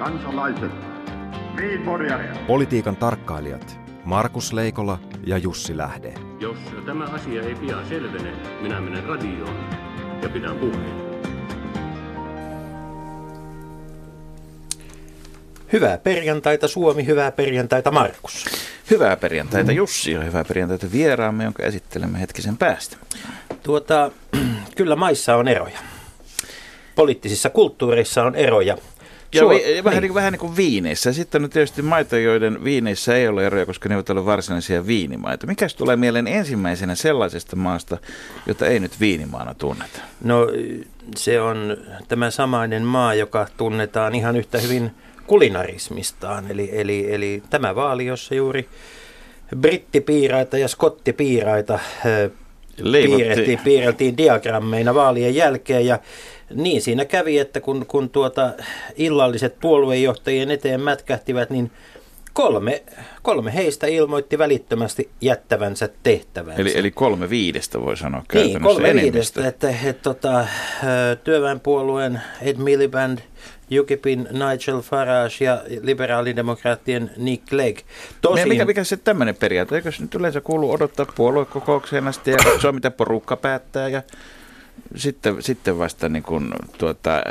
kansalaiset, Politiikan tarkkailijat Markus Leikola ja Jussi Lähde. Jos tämä asia ei pian selvene, minä menen radioon ja pidän puheen. Hyvää perjantaita Suomi, hyvää perjantaita Markus. Hyvää perjantaita Jussi ja hyvää perjantaita vieraamme, jonka esittelemme hetkisen päästä. Tuota, kyllä maissa on eroja. Poliittisissa kulttuureissa on eroja. Ja vi- vähän, niin. vähän niin kuin viineissä. Sitten on tietysti maita, joiden viineissä ei ole eroja, koska ne eivät ole varsinaisia viinimaita. Mikäs tulee mieleen ensimmäisenä sellaisesta maasta, jota ei nyt viinimaana tunneta? No se on tämä samainen maa, joka tunnetaan ihan yhtä hyvin kulinarismistaan. Eli, eli, eli tämä vaali, jossa juuri brittipiiraita ja skottipiiraita piirrettiin, piirrettiin diagrammeina vaalien jälkeen ja niin siinä kävi, että kun, kun tuota illalliset puoluejohtajien eteen mätkähtivät, niin kolme, kolme heistä ilmoitti välittömästi jättävänsä tehtävänsä. Eli, eli kolme viidestä voi sanoa Niin, kolme viidestä, että, että tota, työväenpuolueen Ed Miliband, UKIPin Nigel Farage ja liberaalidemokraattien Nick Clegg. Tosin... Mikä, mikä se tämmöinen periaate? Eikö se nyt yleensä kuulu odottaa puoluekokoukseen asti ja katsoa, mitä porukka päättää ja sitten, sitten vasta niin kuin, tuota,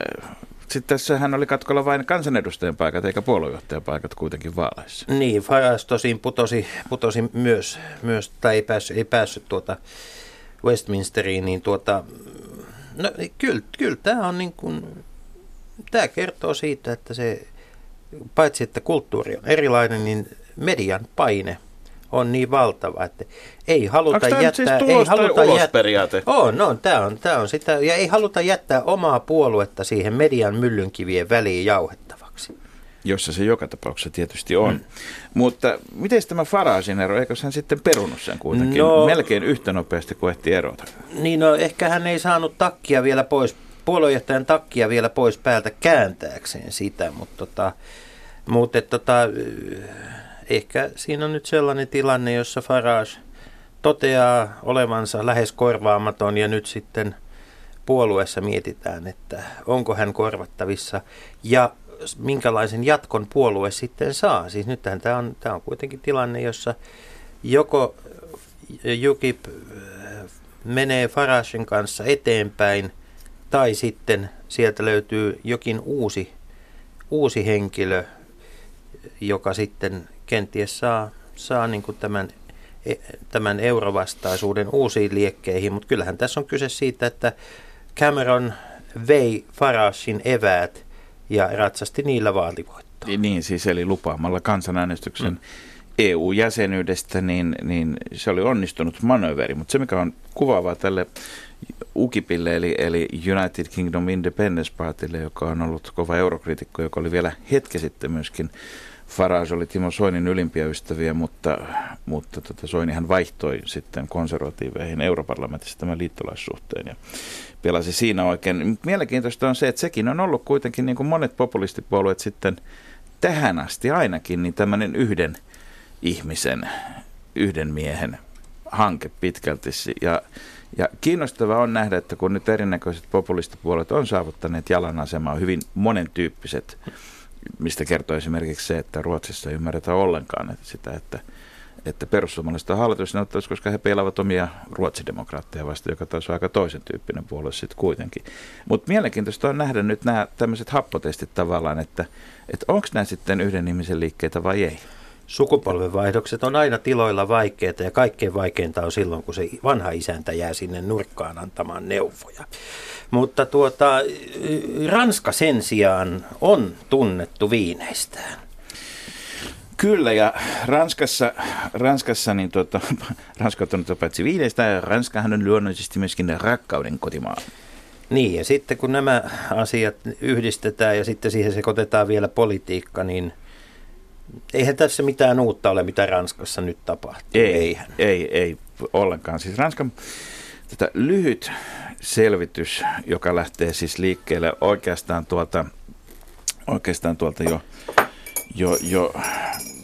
sitten tässähän oli katkolla vain kansanedustajan paikat eikä puoluejohtajan paikat kuitenkin vaaleissa. Niin, Faras tosin putosi, putosi myös, myös, tai ei päässyt, ei päässyt tuota Westminsteriin, niin tuota, no kyllä, kyllä tämä on niin kuin, tämä kertoo siitä, että se, paitsi että kulttuuri on erilainen, niin median paine – on niin valtava, että ei haluta Onko jättää... Siis ei haluta jättää, oh, no, tämä on, tämä on sitä, ja ei haluta jättää omaa puoluetta siihen median myllynkivien väliin jauhettavaksi. Jossa se joka tapauksessa tietysti on. Mm. Mutta miten tämä Farasin ero, eikö hän sitten perunut sen kuitenkin no, melkein yhtä nopeasti kuin ehti erota? Niin, no ehkä hän ei saanut takkia vielä pois, puoluejohtajan takkia vielä pois päältä kääntääkseen sitä, mutta tota, mutta tota, ehkä siinä on nyt sellainen tilanne, jossa Farage toteaa olevansa lähes korvaamaton ja nyt sitten puolueessa mietitään, että onko hän korvattavissa ja minkälaisen jatkon puolue sitten saa. Siis nythän tämä on, tämä on kuitenkin tilanne, jossa joko UKIP äh, menee Faragen kanssa eteenpäin tai sitten sieltä löytyy jokin uusi, uusi henkilö, joka sitten kenties saa, saa niin kuin tämän, e, tämän eurovastaisuuden uusiin liekkeihin, mutta kyllähän tässä on kyse siitä, että Cameron vei Faragein eväät ja ratsasti niillä vaalivoittoon. Niin, niin, siis eli lupaamalla kansanäänestyksen mm. EU-jäsenyydestä, niin, niin se oli onnistunut manöveri. Mutta se, mikä on kuvaavaa tälle UKIPille, eli, eli United Kingdom Independence Partylle, joka on ollut kova eurokritikko, joka oli vielä hetki sitten myöskin Farage oli Timo Soinin ylimpiä ystäviä, mutta, mutta tota Soinihan vaihtoi sitten konservatiiveihin europarlamentissa tämän liittolaissuhteen ja pelasi siinä oikein. Mielenkiintoista on se, että sekin on ollut kuitenkin niin kuin monet populistipuolueet sitten tähän asti ainakin niin tämmöinen yhden ihmisen, yhden miehen hanke pitkälti. Ja, ja kiinnostavaa on nähdä, että kun nyt erinäköiset populistipuolueet on saavuttaneet jalan asemaa, hyvin monentyyppiset mistä kertoo esimerkiksi se, että Ruotsissa ei ymmärretä ollenkaan että sitä, että, että perussuomalaiset on hallitusneuvottelussa, koska he pelaavat omia ruotsidemokraatteja vasta, joka taas on aika toisen tyyppinen puolue sitten kuitenkin. Mutta mielenkiintoista on nähdä nyt nämä tämmöiset happotestit tavallaan, että, että onko nämä sitten yhden ihmisen liikkeitä vai ei. Sukupolvenvaihdokset on aina tiloilla vaikeita ja kaikkein vaikeinta on silloin, kun se vanha isäntä jää sinne nurkkaan antamaan neuvoja. Mutta tuota, Ranska sen sijaan on tunnettu viineistään. Kyllä, ja Ranskassa, Ranskassa niin tuota, Ranska on paitsi viineistä, ja Ranskahan on luonnollisesti myöskin rakkauden kotimaa. Niin, ja sitten kun nämä asiat yhdistetään ja sitten siihen sekoitetaan vielä politiikka, niin eihän tässä mitään uutta ole, mitä Ranskassa nyt tapahtuu. Ei, Eihän. ei, ei ollenkaan. Siis Ranskan tätä lyhyt selvitys, joka lähtee siis liikkeelle oikeastaan tuolta, oikeastaan tuolta jo, jo, jo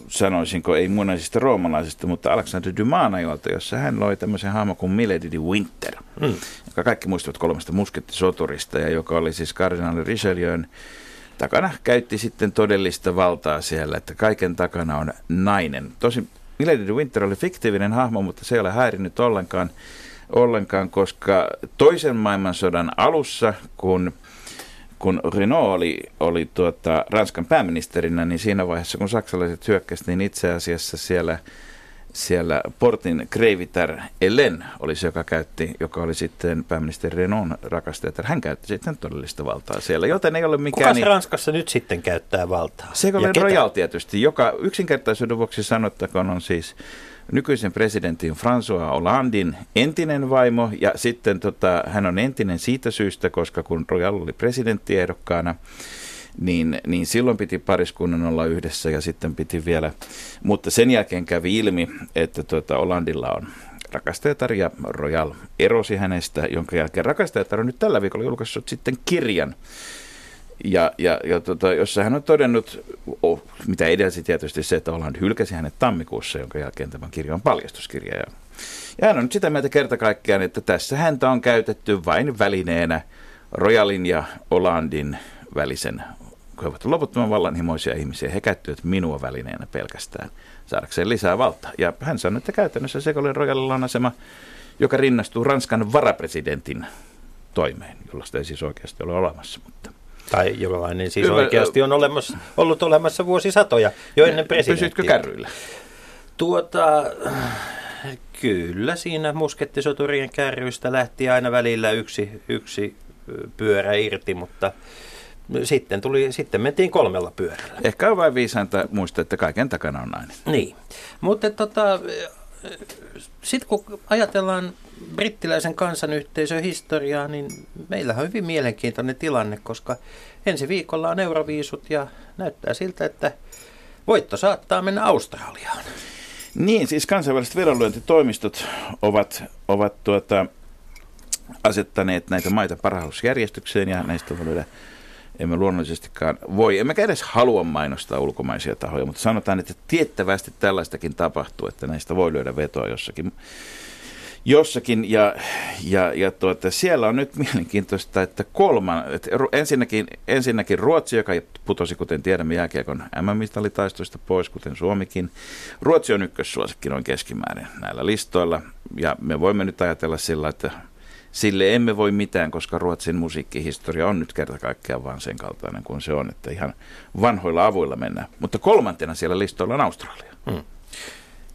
sanoisinko, ei muinaisista roomalaisista, mutta Alexander Dumanajolta, jossa hän loi tämmöisen hahmon kuin Milady de Winter, mm. joka kaikki muistavat kolmesta muskettisoturista, ja joka oli siis kardinaali Richelieun takana käytti sitten todellista valtaa siellä, että kaiken takana on nainen. Tosin Milady de Winter oli fiktiivinen hahmo, mutta se ei ole häirinnyt ollenkaan, ollenkaan koska toisen maailmansodan alussa, kun kun Renault oli, oli tuota, Ranskan pääministerinä, niin siinä vaiheessa, kun saksalaiset hyökkäsivät, niin itse asiassa siellä, siellä portin kreivitär Ellen oli se, joka, käytti, joka oli sitten pääministeri Renault rakastaja. Hän käytti sitten todellista valtaa siellä, joten ei ole mikään... Kuka niin... Ranskassa nyt sitten käyttää valtaa? Ségolène Royal tietysti, joka yksinkertaisuuden vuoksi sanottakoon on siis nykyisen presidentin François Hollandin entinen vaimo ja sitten tota, hän on entinen siitä syystä, koska kun Royal oli presidenttiehdokkaana, niin, niin silloin piti pariskunnan olla yhdessä ja sitten piti vielä, mutta sen jälkeen kävi ilmi, että tota, Hollandilla on rakastajatar ja Royal erosi hänestä, jonka jälkeen rakastajatar on nyt tällä viikolla julkaissut sitten kirjan, ja, ja, ja tota, jossa hän on todennut, oh, mitä edelsi tietysti se, että Holland hylkäsi hänet tammikuussa, jonka jälkeen tämän kirja on paljastuskirja. Ja, ja hän on nyt sitä mieltä kerta kaikkiaan, että tässä häntä on käytetty vain välineenä Royalin ja Hollandin välisen, kun he ovat loputtoman vallanhimoisia ihmisiä, he käyttivät minua välineenä pelkästään saadakseen lisää valtaa. Ja hän sanoi, että käytännössä Sekolin Royalilla on asema, joka rinnastuu Ranskan varapresidentin toimeen, jollaista ei siis oikeasti ole olemassa, mutta tai jollainen siis Hyvä, oikeasti on olemassa, ollut olemassa vuosisatoja jo ennen presidenttiä. Pysytkö kärryillä? Tuota, kyllä siinä muskettisoturien kärryistä lähti aina välillä yksi, yksi pyörä irti, mutta sitten, tuli, sitten mentiin kolmella pyörällä. Ehkä on vain viisainta muistaa, että kaiken takana on nainen. Niin, mutta tota, sitten kun ajatellaan brittiläisen kansanyhteisön historiaa, niin meillä on hyvin mielenkiintoinen tilanne, koska ensi viikolla on euroviisut ja näyttää siltä, että voitto saattaa mennä Australiaan. Niin, siis kansainväliset vedonlyöntitoimistot ovat, ovat tuota, asettaneet näitä maita parhausjärjestykseen ja näistä voi löydä emme luonnollisestikaan voi, emmekä edes halua mainostaa ulkomaisia tahoja, mutta sanotaan, että tiettävästi tällaistakin tapahtuu, että näistä voi lyödä vetoa jossakin jossakin ja, ja, ja tuota, siellä on nyt mielenkiintoista, että kolman, että ensinnäkin, ensinnäkin Ruotsi, joka putosi, kuten tiedämme, jääkiekon MM-mitalitaistoista pois, kuten Suomikin. Ruotsi on ykkössuosikki noin keskimäärin näillä listoilla ja me voimme nyt ajatella sillä, että sille emme voi mitään, koska Ruotsin musiikkihistoria on nyt kerta kaikkiaan vaan sen kaltainen kuin se on, että ihan vanhoilla avuilla mennään. Mutta kolmantena siellä listoilla on Australia. Hmm.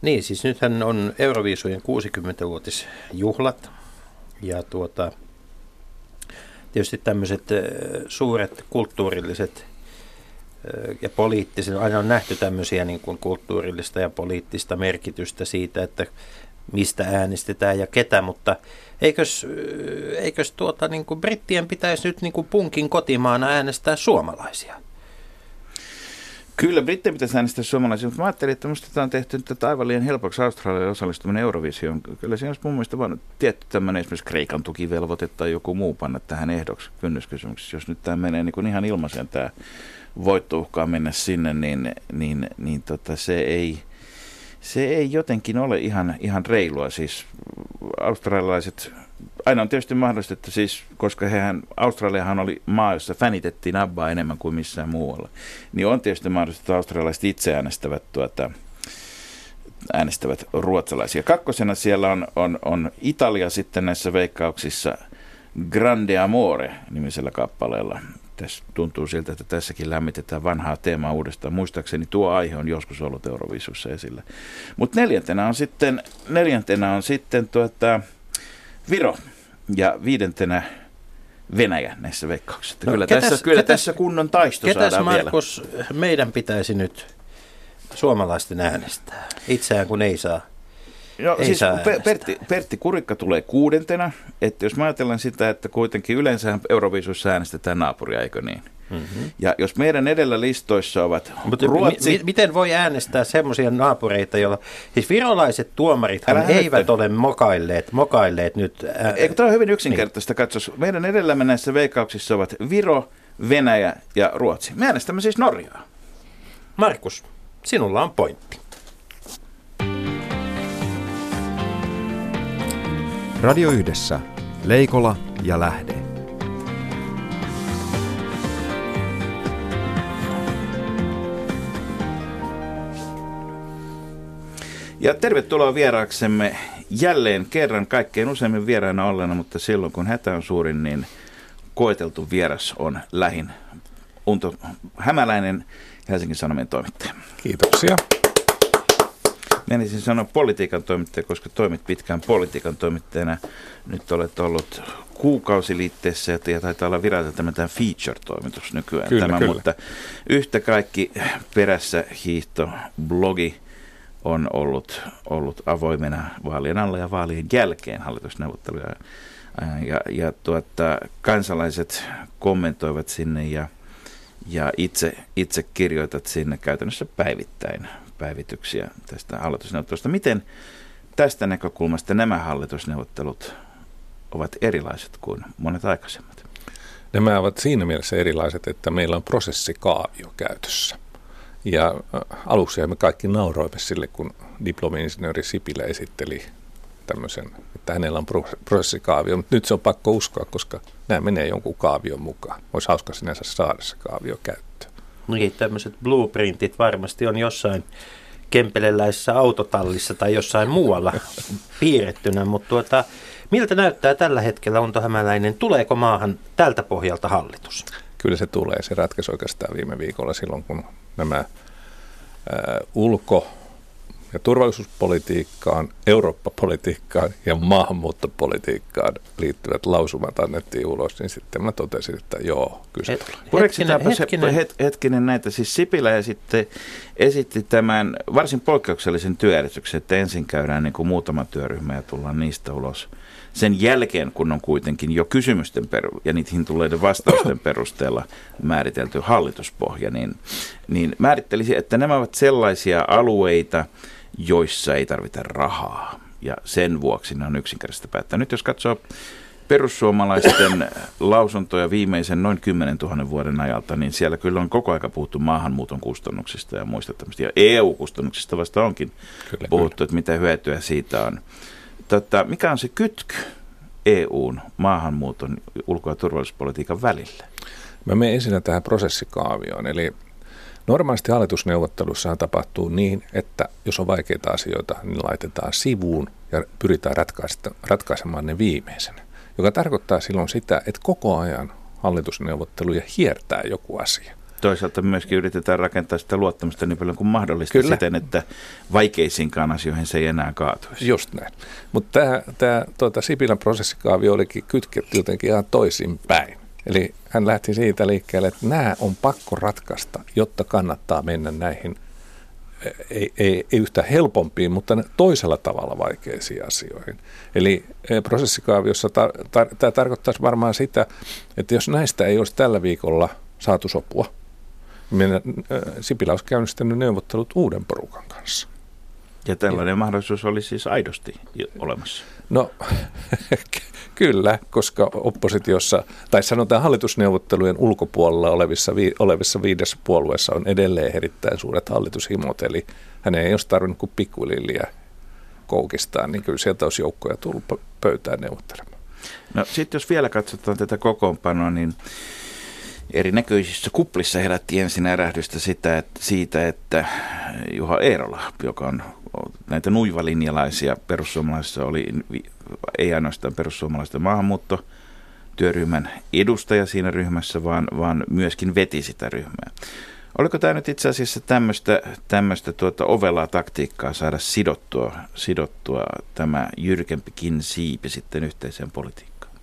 Niin, siis nythän on Euroviisujen 60-vuotisjuhlat ja tuota, tietysti tämmöiset suuret kulttuurilliset ja poliittiset, aina on nähty tämmöisiä niin kuin kulttuurillista ja poliittista merkitystä siitä, että mistä äänestetään ja ketä, mutta eikös, eikös tuota, niin kuin brittien pitäisi nyt niin kuin punkin kotimaana äänestää suomalaisia? Kyllä, brittien pitäisi äänestää suomalaisia, mutta mä ajattelin, että minusta tätä on tehty nyt aivan liian helpoksi Australian osallistuminen Eurovisioon. Kyllä siinä olisi mun mielestä vaan tietty tämmöinen esimerkiksi Kreikan tukivelvoite tai joku muu panna tähän ehdoksi kynnyskysymyksessä. Jos nyt tämä menee niin kuin ihan ilmaisen tämä voitto uhkaa mennä sinne, niin, niin, niin tota, se ei se ei jotenkin ole ihan, ihan reilua. Siis australialaiset, aina on tietysti mahdollista, että siis, koska hehän, Australiahan oli maa, jossa fänitettiin Abbaa enemmän kuin missään muualla, niin on tietysti mahdollista, että australialaiset itse äänestävät tuota, äänestävät ruotsalaisia. Kakkosena siellä on, on, on Italia sitten näissä veikkauksissa Grande Amore nimisellä kappaleella tässä tuntuu siltä, että tässäkin lämmitetään vanhaa teemaa uudestaan. Muistaakseni tuo aihe on joskus ollut Euroviisussa esillä. Mutta neljäntenä on sitten, neljäntenä on sitten tuota, Viro ja viidentenä Venäjä näissä veikkauksissa. No, kyllä, ketäs, tässä, kyllä ketäs, tässä kunnon taisto ketäs saadaan Markus, vielä. meidän pitäisi nyt suomalaisten äänestää, itseään kun ei saa No, Ei siis Pertti, Pertti Kurikka tulee kuudentena, että jos mä ajatellaan sitä, että kuitenkin yleensä Euroviisussa äänestetään naapuria, eikö niin? Mm-hmm. Ja jos meidän edellä listoissa ovat Mutta Ruotsi... M- miten voi äänestää semmoisia naapureita, joilla... Siis virolaiset tuomarit eivät ole mokailleet, mokailleet nyt... Ää... Eikö tämä on hyvin yksinkertaista niin. katsoa. Meidän edellämme näissä veikkauksissa ovat Viro, Venäjä ja Ruotsi. Me äänestämme siis Norjaa. Markus, sinulla on pointti. Radio Yhdessä. Leikola ja Lähde. Ja tervetuloa vieraaksemme jälleen kerran, kaikkein useimmin vieraana ollena, mutta silloin kun hätä on suurin, niin koeteltu vieras on lähin Unto Hämäläinen Helsingin Sanomien toimittaja. Kiitoksia. Menisin sanoa politiikan toimittaja, koska toimit pitkään politiikan toimittajana. Nyt olet ollut kuukausiliitteessä ja taitaa olla viralliselta tämä feature-toimitus nykyään. Kyllä, tämä, kyllä. Mutta yhtä kaikki perässä hiihto blogi on ollut, ollut avoimena vaalien alla ja vaalien jälkeen hallitusneuvotteluja. Ja, ja tuota, kansalaiset kommentoivat sinne ja, ja itse, itse kirjoitat sinne käytännössä päivittäin päivityksiä tästä hallitusneuvottelusta. Miten tästä näkökulmasta nämä hallitusneuvottelut ovat erilaiset kuin monet aikaisemmat? Nämä ovat siinä mielessä erilaiset, että meillä on prosessikaavio käytössä. Ja äh, aluksi me kaikki nauroimme sille, kun diplomi-insinööri Sipilä esitteli tämmöisen, että hänellä on prosessikaavio, mutta nyt se on pakko uskoa, koska nämä menee jonkun kaavion mukaan. Olisi hauska sinänsä saada se kaavio käyttöön. Niin, tämmöiset blueprintit varmasti on jossain kempeleläisessä autotallissa tai jossain muualla piirrettynä, mutta tuota, miltä näyttää tällä hetkellä Unto Hämäläinen? Tuleeko maahan tältä pohjalta hallitus? Kyllä se tulee. Se ratkaisi oikeastaan viime viikolla silloin, kun nämä ää, ulko- ja turvallisuuspolitiikkaan, Eurooppa-politiikkaan ja maahanmuuttopolitiikkaan liittyvät lausumat annettiin ulos, niin sitten mä totesin, että joo, kyllä Et- tulee. Se- hetkinen. het, hetkinen näitä. Siis Sipilä ja sitten esitti tämän varsin poikkeuksellisen työjärjestyksen, että ensin käydään niin kuin muutama työryhmä ja tullaan niistä ulos. Sen jälkeen, kun on kuitenkin jo kysymysten peru- ja niihin tulleiden vastausten perusteella määritelty hallituspohja, niin, niin määrittelisi, että nämä ovat sellaisia alueita, joissa ei tarvita rahaa. Ja sen vuoksi ne on yksinkertaisesti päättää. Nyt jos katsoo perussuomalaisten lausuntoja viimeisen noin 10 000 vuoden ajalta, niin siellä kyllä on koko aika puhuttu maahanmuuton kustannuksista ja muista tämmöistä. Ja EU-kustannuksista vasta onkin Kyllä, puhuttu, että mitä hyötyä siitä on. Tota, mikä on se kytky EUn maahanmuuton ulko- ja turvallisuuspolitiikan välillä? Mä menen ensin tähän prosessikaavioon. Eli normaalisti hallitusneuvottelussahan tapahtuu niin, että jos on vaikeita asioita, niin laitetaan sivuun ja pyritään ratkaista- ratkaisemaan ne viimeisenä. Joka tarkoittaa silloin sitä, että koko ajan hallitusneuvotteluja hiertää joku asia. Toisaalta myöskin yritetään rakentaa sitä luottamusta niin paljon kuin mahdollista Kyllä. siten, että vaikeisiinkaan asioihin se ei enää kaatuisi. Just näin. Mutta tämä, tämä tuota, Sipilän prosessikaavio olikin kytketty jotenkin ihan toisinpäin. Eli hän lähti siitä liikkeelle, että nämä on pakko ratkaista, jotta kannattaa mennä näihin ei, ei, ei yhtä helpompiin, mutta toisella tavalla vaikeisiin asioihin. Eli eh, prosessikaaviossa tar- tar- tämä tarkoittaisi varmaan sitä, että jos näistä ei olisi tällä viikolla saatu sopua, niin eh, Sipilä olisi käynnistänyt neuvottelut uuden porukan kanssa. Ja tällainen mahdollisuus oli siis aidosti olemassa. No kyllä, koska oppositiossa, tai sanotaan hallitusneuvottelujen ulkopuolella olevissa, vi, olevissa viidessä puolueessa on edelleen erittäin suuret hallitushimot, eli hän ei olisi tarvinnut kuin pikkulilliä koukistaa, niin kyllä sieltä olisi joukkoja tullut pö- pöytään neuvottelemaan. No sitten jos vielä katsotaan tätä kokoonpanoa, niin erinäköisissä kuplissa herätti ensin ärähdystä sitä, että, siitä, että Juha Eerola, joka on näitä nuivalinjalaisia perussuomalaisissa oli ei ainoastaan perussuomalaisten maahanmuutto työryhmän edustaja siinä ryhmässä, vaan, vaan myöskin veti sitä ryhmää. Oliko tämä nyt itse asiassa tämmöistä, tämmöistä tuota ovelaa taktiikkaa saada sidottua, sidottua tämä jyrkempikin siipi sitten yhteiseen politiikkaan?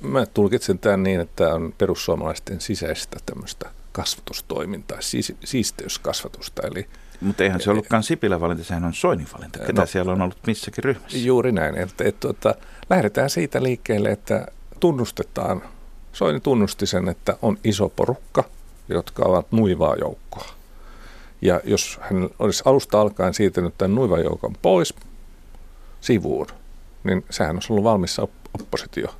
Mä tulkitsen tämän niin, että on perussuomalaisten sisäistä tämmöistä kasvatustoimintaa, siis, siisteyskasvatusta, eli Mutta eihän se ollutkaan Sipilän valinta, sehän on Soinin valinta. Ketä no, No. siellä on ollut missäkin ryhmässä? Juuri näin. Että, että, että lähdetään siitä liikkeelle, että tunnustetaan, Soini tunnusti sen, että on iso porukka, jotka ovat nuivaa joukkoa. Ja jos hän olisi alusta alkaen siirtynyt tämän nuivan joukon pois sivuun, niin sehän olisi ollut valmis op- oppositio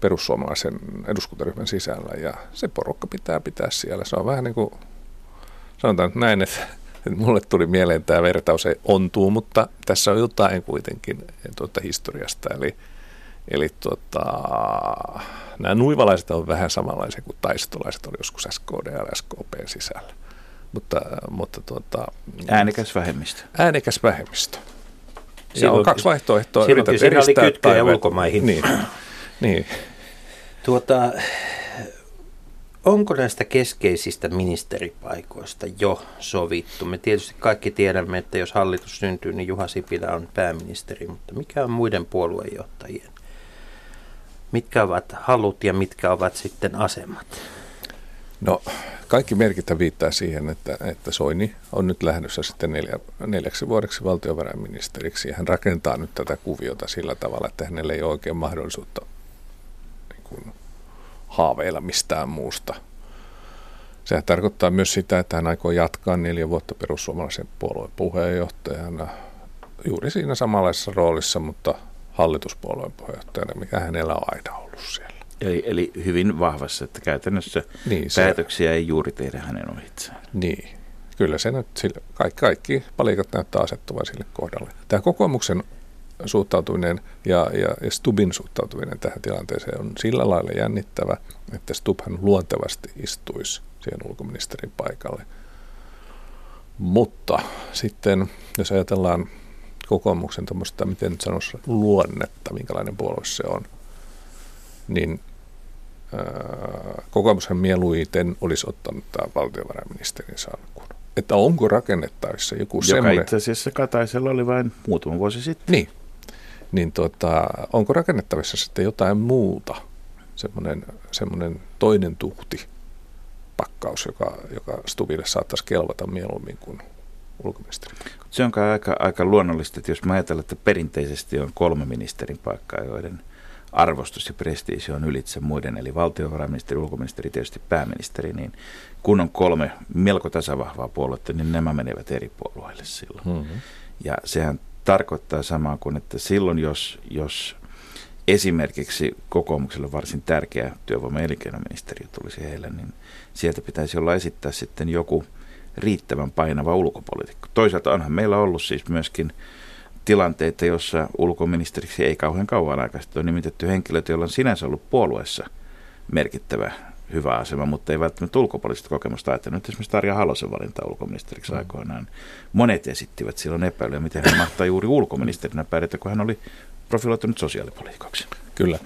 perussuomalaisen eduskuntaryhmän sisällä. Ja se porukka pitää pitää siellä. Se on vähän niin kuin, sanotaan nyt näin, että mulle tuli mieleen tämä vertaus ei ontuu, mutta tässä on jotain kuitenkin tuota historiasta. Eli, eli tuota, nämä nuivalaiset on vähän samanlaisia kuin taistolaiset oli joskus SKD ja SKP sisällä. mutta, mutta tuota, Äänekäs vähemmistö. äänekäs vähemmistö. Ja Silloin- on kaksi vaihtoehtoa. Yrität siinä oli kytköjä ulkomaihin. Niin, niin. Tuota, onko näistä keskeisistä ministeripaikoista jo sovittu? Me tietysti kaikki tiedämme, että jos hallitus syntyy, niin Juha Sipilä on pääministeri, mutta mikä on muiden puoluejohtajien? Mitkä ovat halut ja mitkä ovat sitten asemat? No, kaikki merkitä viittaa siihen, että, että Soini on nyt lähdössä sitten neljä, neljäksi vuodeksi valtiovarainministeriksi. Hän rakentaa nyt tätä kuviota sillä tavalla, että hänellä ei ole oikein mahdollisuutta niin kuin, haaveilla mistään muusta. Sehän tarkoittaa myös sitä, että hän aikoo jatkaa neljä vuotta perussuomalaisen puolueen puheenjohtajana juuri siinä samanlaisessa roolissa, mutta hallituspuolueen puheenjohtajana, mikä hänellä on aina ollut siellä. Eli, eli hyvin vahvassa, että käytännössä Niin, se- päätöksiä ei juuri tehdä hänen ohitseen. Niin, kyllä se nyt, sille, kaikki, kaikki palikat näyttää asettuvan sille kohdalle. Tämä kokoomuksen suhtautuminen ja, ja, ja Stubin suhtautuminen tähän tilanteeseen on sillä lailla jännittävä, että Stubhan luontevasti istuisi siihen ulkoministerin paikalle. Mutta sitten, jos ajatellaan kokoomuksen tämmöistä, miten nyt sanoisi, luonnetta, minkälainen puolue se on, niin ää, kokoomushan mieluiten olisi ottanut tämä valtiovarainministerin salkun. Että onko rakennettavissa joku Joka semmoinen... itse asiassa Kataisella oli vain muutama vuosi sitten. Niin. Niin tota, onko rakennettavissa sitten jotain muuta, semmoinen, semmoinen toinen tuhti pakkaus, joka, joka Stubille saattaisi kelvata mieluummin kuin ulkoministeri. Se on kai aika, aika luonnollista, että jos mä ajatellaan, että perinteisesti on kolme ministerin paikkaa, joiden arvostus ja prestiisi on ylitse muiden, eli valtiovarainministeri, ulkoministeri, tietysti pääministeri, niin kun on kolme melko tasavahvaa puoluetta, niin nämä menevät eri puolueille silloin. Mm-hmm. Ja sehän tarkoittaa samaa kuin, että silloin jos, jos esimerkiksi kokoomukselle varsin tärkeä työvoima- ja elinkeinoministeri tulisi heille, niin sieltä pitäisi olla esittää sitten joku riittävän painava ulkopolitiikka. Toisaalta onhan meillä ollut siis myöskin tilanteita, jossa ulkoministeriksi ei kauhean kauan sitten on nimitetty henkilöt, joilla on sinänsä ollut puolueessa merkittävä hyvä asema, mutta ei välttämättä ulkopoliittista kokemusta ajatellut. Nyt esimerkiksi Tarja Halosen valinta ulkoministeriksi mm. aikoinaan. Monet esittivät silloin epäilyä, miten hän mahtaa juuri ulkoministerinä pärjätä, kun hän oli profiloitunut sosiaalipoliitikoksi. Kyllä.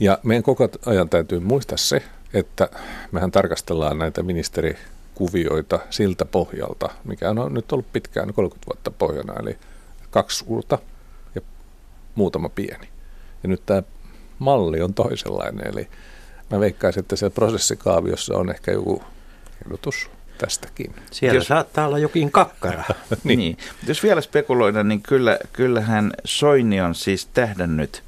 Ja meidän koko ajan täytyy muistaa se, että mehän tarkastellaan näitä ministerikuvioita siltä pohjalta, mikä on nyt ollut pitkään 30 vuotta pohjana, eli kaksi suurta ja muutama pieni. Ja nyt tämä malli on toisenlainen, eli mä veikkaisin, että siellä prosessikaaviossa on ehkä joku ehdotus tästäkin. Siellä Jos- saattaa olla jokin kakkara. Niin. niin. Jos vielä spekuloidaan, niin kyllä, kyllähän Soini on siis tähdännyt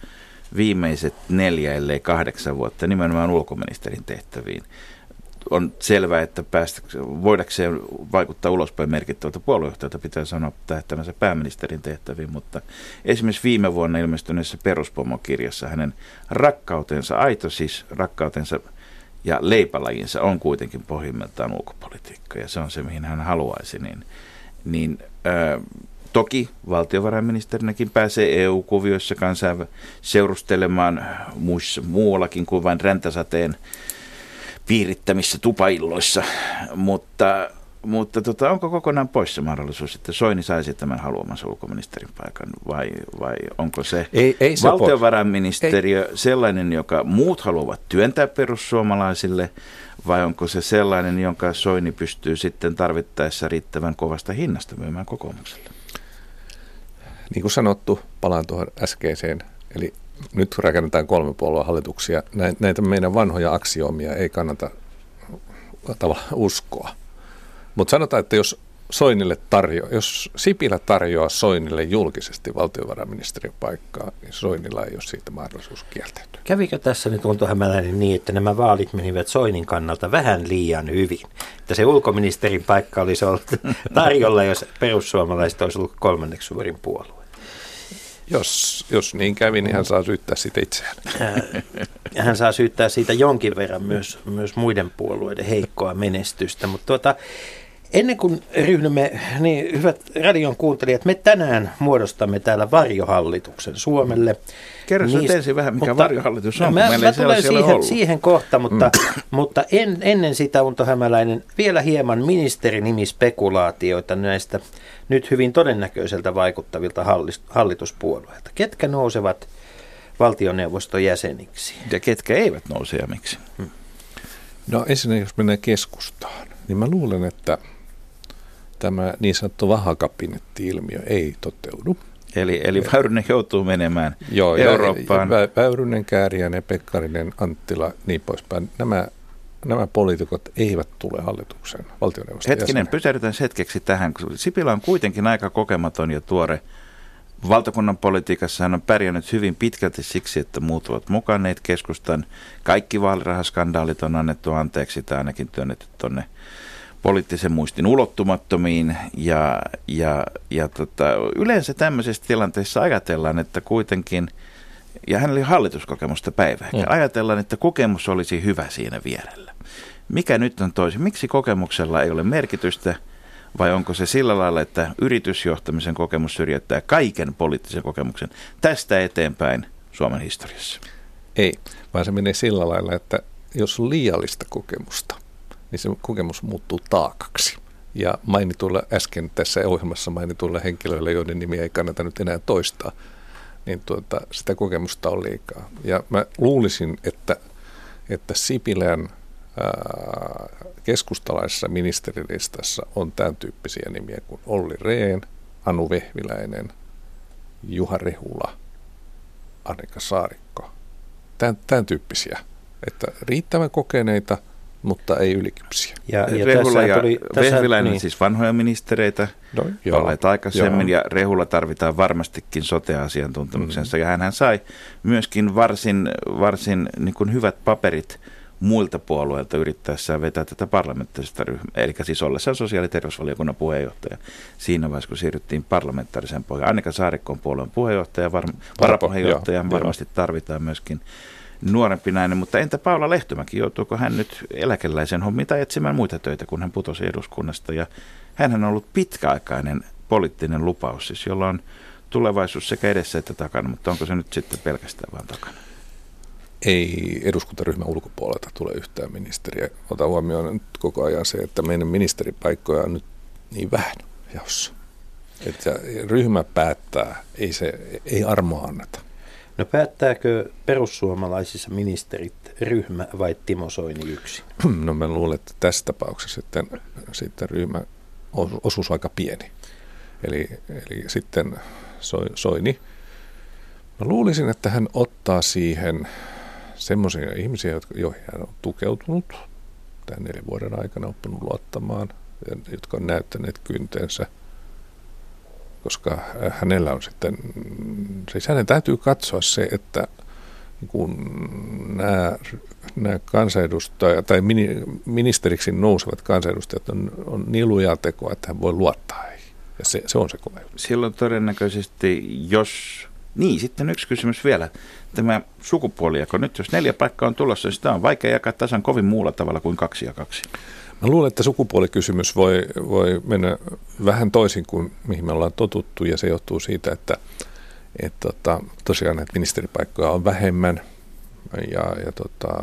viimeiset neljä, ellei kahdeksan vuotta nimenomaan ulkoministerin tehtäviin. On selvää, että päästä, voidakseen vaikuttaa ulospäin merkittävältä puoluejohtajalta pitää sanoa tähtävänsä pääministerin tehtäviin, mutta esimerkiksi viime vuonna ilmestyneessä peruspomokirjassa hänen rakkautensa, aito siis rakkautensa ja leipälajinsa on kuitenkin pohjimmiltaan ulkopolitiikka ja se on se, mihin hän haluaisi, niin, niin ö, toki valtiovarainministerinäkin pääsee EU-kuvioissa kansainvä seurustelemaan muissa, muuallakin kuin vain räntäsateen piirittämissä tupailloissa, mutta, mutta tota, onko kokonaan pois se mahdollisuus, että Soini saisi tämän haluamansa ulkoministerin paikan? Vai, vai onko se Ei, ei se valtiovarainministeriö sellainen, joka muut haluavat työntää perussuomalaisille? Vai onko se sellainen, jonka Soini pystyy sitten tarvittaessa riittävän kovasta hinnasta myymään kokoomukselle? Niin kuin sanottu, palaan tuohon äskeiseen, eli nyt rakennetaan kolme puolua hallituksia. Nä- Näitä meidän vanhoja aksioomia ei kannata tavallaan uskoa. Mutta sanotaan, että jos Soinille tarjoaa, jos Sipilä tarjoaa Soinille julkisesti valtiovarainministerin paikkaa, niin Soinilla ei ole siitä mahdollisuus kieltäytyä. Kävikö tässä nyt Unto Hämäläinen niin, että nämä vaalit menivät Soinin kannalta vähän liian hyvin? Että se ulkoministerin paikka olisi ollut tarjolla, jos perussuomalaiset olisi ollut kolmanneksi suurin puolue. Jos, jos niin kävi, niin hän saa syyttää sitä itseään. Hän saa syyttää siitä jonkin verran myös, myös muiden puolueiden heikkoa menestystä. Mutta tuota, Ennen kuin ryhdymme, niin hyvät radion kuuntelijat, me tänään muodostamme täällä varjohallituksen Suomelle. Kerro Niistä, nyt ensin vähän, mikä mutta, varjohallitus on, no, mä, mä tulen siihen, siihen kohta, mutta, mm. mutta en, ennen sitä Unto Hämäläinen vielä hieman ministerinimispekulaatioita näistä nyt hyvin todennäköiseltä vaikuttavilta hallituspuolueilta. Ketkä nousevat valtioneuvoston jäseniksi? Ja ketkä eivät nouse ja miksi? Hmm. No ensinnäkin, jos mennään keskustaan, niin mä luulen, että tämä niin sanottu vahakabinetti-ilmiö ei toteudu. Eli, eli Väyrynen joutuu menemään Joo, Eurooppaan. Ja, ja Väyrynen, Kääriäinen, Pekkarinen, Anttila, niin poispäin. Nämä, nämä poliitikot eivät tule hallitukseen valtioneuvoston Hetkinen, jäsenen. pysähdytään hetkeksi tähän. Sipilä on kuitenkin aika kokematon ja tuore valtakunnan politiikassa hän on pärjännyt hyvin pitkälti siksi, että muut ovat mukaneet keskustan. Kaikki vaalirahaskandaalit on annettu anteeksi tai ainakin työnnetty tuonne poliittisen muistin ulottumattomiin ja, ja, ja tota, yleensä tämmöisessä tilanteessa ajatellaan, että kuitenkin, ja hän oli hallituskokemusta päivää, mm. ajatellaan, että kokemus olisi hyvä siinä vierellä. Mikä nyt on toisin? Miksi kokemuksella ei ole merkitystä vai onko se sillä lailla, että yritysjohtamisen kokemus syrjäyttää kaiken poliittisen kokemuksen tästä eteenpäin Suomen historiassa? Ei, vaan se menee sillä lailla, että jos on liiallista kokemusta – niin se kokemus muuttuu taakaksi. Ja mainituilla äsken tässä ohjelmassa mainituilla henkilöillä, joiden nimiä ei kannata nyt enää toistaa, niin tuota, sitä kokemusta on liikaa. Ja mä luulisin, että, että Sipilän keskustalaisessa ministerilistassa on tämän tyyppisiä nimiä kuin Olli Rehn, Anu Vehviläinen, Juha Rehula, Annika Saarikko. Tämän, tämän tyyppisiä. Että riittävän kokeneita – mutta ei ylikypsiä. Ja, ja Rehula ja tuli, Vehviläinen niin. siis vanhoja ministereitä, no, olleet aikaisemmin, joo. ja Rehula tarvitaan varmastikin sote-asiantuntemuksensa, mm. ja hän sai myöskin varsin, varsin niin kuin hyvät paperit muilta puolueilta yrittäessään vetää tätä parlamentaarista ryhmää, eli siis ollessaan sosiaali- ja terveysvaliokunnan puheenjohtaja siinä vaiheessa, kun siirryttiin parlamentaariseen pohjaan. Annika Saarikko on puolueen puheenjohtaja, var, varapuheenjohtaja, varmasti joo. tarvitaan myöskin nuorempi nainen, mutta entä Paula Lehtomäki, joutuuko hän nyt eläkeläisen hommiin tai etsimään muita töitä, kun hän putosi eduskunnasta? Ja hän on ollut pitkäaikainen poliittinen lupaus, siis jolla on tulevaisuus sekä edessä että takana, mutta onko se nyt sitten pelkästään vain takana? Ei eduskuntaryhmän ulkopuolelta tule yhtään ministeriä. Ota huomioon nyt koko ajan se, että meidän ministeripaikkoja on nyt niin vähän jaossa. Että ryhmä päättää, ei, se, ei armoa anneta. No päättääkö perussuomalaisissa ministerit ryhmä vai Timo Soini yksin? No mä luulen, että tässä tapauksessa sitten, sitten ryhmä osuus aika pieni. Eli, eli sitten Soini. Mä luulisin, että hän ottaa siihen semmoisia ihmisiä, joihin hän on tukeutunut tämän neljän vuoden aikana oppinut luottamaan, jotka on näyttäneet kyntensä – koska hänellä on sitten, siis hänen täytyy katsoa se, että kun nämä, nämä kansanedustajat tai mini, ministeriksi nousevat kansanedustajat on, on niin lujaa tekoa, että hän voi luottaa heihin. Ja se, se on se kova Silloin todennäköisesti, jos... Niin, sitten yksi kysymys vielä. Tämä sukupuolijako. Nyt jos neljä paikkaa on tulossa, niin sitä on vaikea jakaa tasan kovin muulla tavalla kuin kaksi ja kaksi. Mä luulen, että sukupuolikysymys voi, voi mennä vähän toisin kuin mihin me ollaan totuttu ja se johtuu siitä, että et tota, tosiaan näitä ministeripaikkoja on vähemmän, ja, ja tota,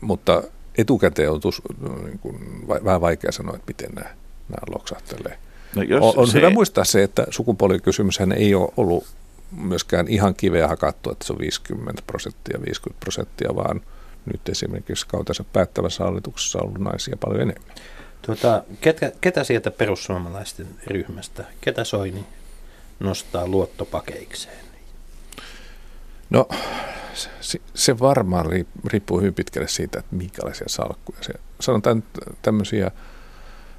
mutta etukäteen on tus, niin kuin, vähän vaikea sanoa, että miten nämä, nämä loksahtelee. No jos on on se... hyvä muistaa se, että sukupuolikysymyshän ei ole ollut myöskään ihan kiveä hakattu, että se on 50 prosenttia, 50 prosenttia, vaan – nyt esimerkiksi kautensa päättävässä hallituksessa on ollut naisia paljon enemmän. Tuota, ketä, ketä sieltä perussuomalaisten ryhmästä, ketä Soini nostaa luottopakeikseen? No se, se varmaan riippuu hyvin pitkälle siitä, että minkälaisia salkkuja. Se, sanotaan tämmöisiä,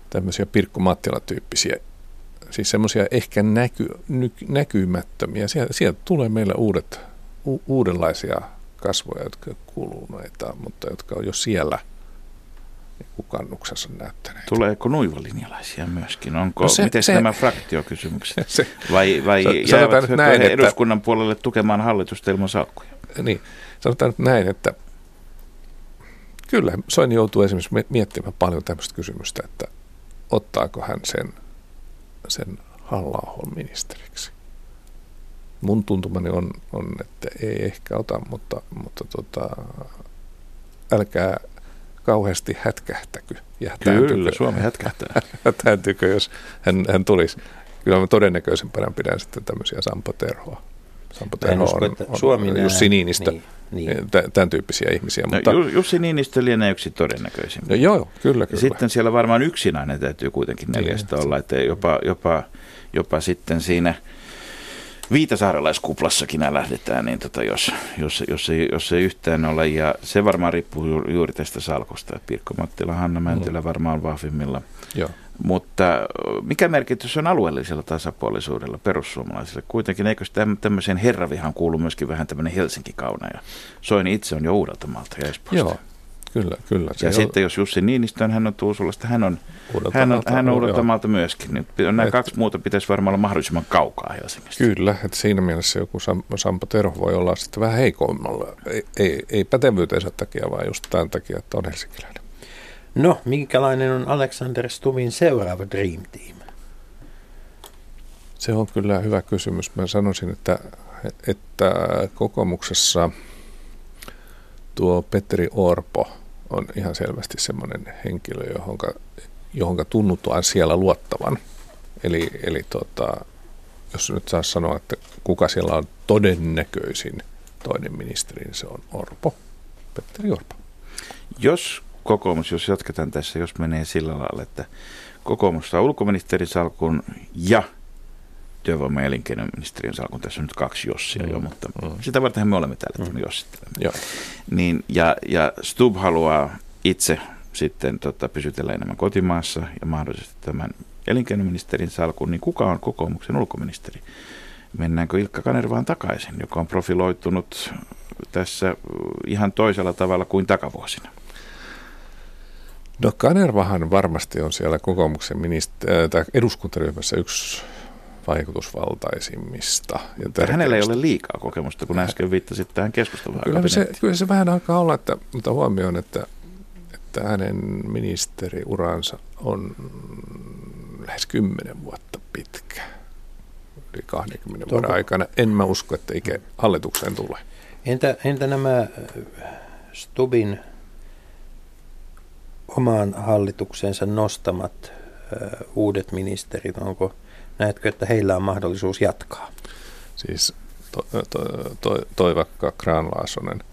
tämmöisiä Pirkko Mattila-tyyppisiä, siis semmoisia ehkä näky, näkymättömiä. Sieltä, sieltä tulee meille uudet, u, uudenlaisia kasvoja, jotka kuuluu noita, mutta jotka on jo siellä niin kannuksessa näyttäneet. Tuleeko nuivalinjalaisia myöskin? Onko, no se, miten se, nämä fraktiokysymykset? Se, vai vai se, jäävätkö näin, he eduskunnan että, puolelle tukemaan hallitusta ilman salkkuja? Niin, sanotaan nyt näin, että kyllä Soini joutuu esimerkiksi miettimään paljon tämmöistä kysymystä, että, ottaako hän sen, sen halla ministeriksi. Mun tuntumani on, on, että ei ehkä ota, mutta, mutta tota, älkää kauheasti hätkähtäkö. Ja Kyllä, Suomi hätkähtää. Hätäytykö, jos hän, hän tulisi. Kyllä mä todennäköisempänä pidän sitten tämmöisiä Sampo Terhoa. Sampo Terho usko, on, on, Suomi Jussi Niinistö. Niin. Niin. Tämän tyyppisiä ihmisiä. No, mutta... Jussi Niinistö lienee yksi todennäköisin. No, joo, kyllä, kyllä. Sitten siellä varmaan yksinäinen täytyy kuitenkin neljästä niin, olla, että jopa, jopa, jopa sitten siinä – viitasaarelaiskuplassakin lähdetään, niin tota, jos, jos, jos, ei, jos ei yhtään ole. Ja se varmaan riippuu juuri tästä salkosta. Että Pirkko Mattila, Hanna Mäntylä mm. varmaan vahvimmilla. Joo. Mutta mikä merkitys on alueellisella tasapuolisuudella perussuomalaisille? Kuitenkin eikö tämmöiseen herravihan kuulu myöskin vähän tämmöinen Helsinki-kauna ja Soini itse on jo Uudeltamaalta ja Espoosta. Joo, Kyllä, kyllä. ja sitten jos Jussi Niinistö on, hän on Tuusulasta, hän on hän on, hän on Uudeltamaalta myöskin. Nyt nämä et, kaksi muuta pitäisi varmaan olla mahdollisimman kaukaa Helsingistä. Kyllä, että siinä mielessä joku Sampo Terho voi olla sitten vähän heikoimmalla. Ei, ei, ei pätevyytensä takia, vaan just tämän takia, että on helsinkiläinen. No, minkälainen on Alexander Stubin seuraava Dream Team? Se on kyllä hyvä kysymys. Mä sanoisin, että, että kokoomuksessa tuo Petteri Orpo on ihan selvästi semmoinen henkilö, johonka, johonka tunnutaan siellä luottavan. Eli, eli tota, jos nyt saa sanoa, että kuka siellä on todennäköisin toinen ministeri, niin se on Orpo, Petteri Orpo. Jos kokoomus, jos jatketaan tässä, jos menee sillä lailla, että kokoomus saa ulkoministerin salkun ja työvoima- ja elinkeinoministeriön salkun. Tässä on nyt kaksi Jossia mm. jo, mutta mm. sitä varten me olemme täällä, että mm. jossittelemme. Niin, ja, ja Stub haluaa itse sitten tota, pysytellä enemmän kotimaassa ja mahdollisesti tämän elinkeinoministerin salkun, niin kuka on kokoomuksen ulkoministeri? Mennäänkö Ilkka Kanervaan takaisin, joka on profiloitunut tässä ihan toisella tavalla kuin takavuosina? No Kanervahan varmasti on siellä kokoomuksen ministeri, äh, eduskuntaryhmässä yksi vaikutusvaltaisimmista. Ja hänellä ei ole liikaa kokemusta, kun äsken viittasit tähän keskusteluun. Kyllä se, kyllä se vähän alkaa olla, että, mutta huomioon, että, että hänen ministeriuransa on lähes 10 vuotta pitkä. Yli 20 Tuo, vuoden aikana. En mä usko, että ikä hallitukseen tulee. Entä, entä nämä äh, Stubin omaan hallituksensa nostamat äh, uudet ministerit, onko – näetkö, että heillä on mahdollisuus jatkaa? Siis to, to, to, Toivakka Kranlaasonen,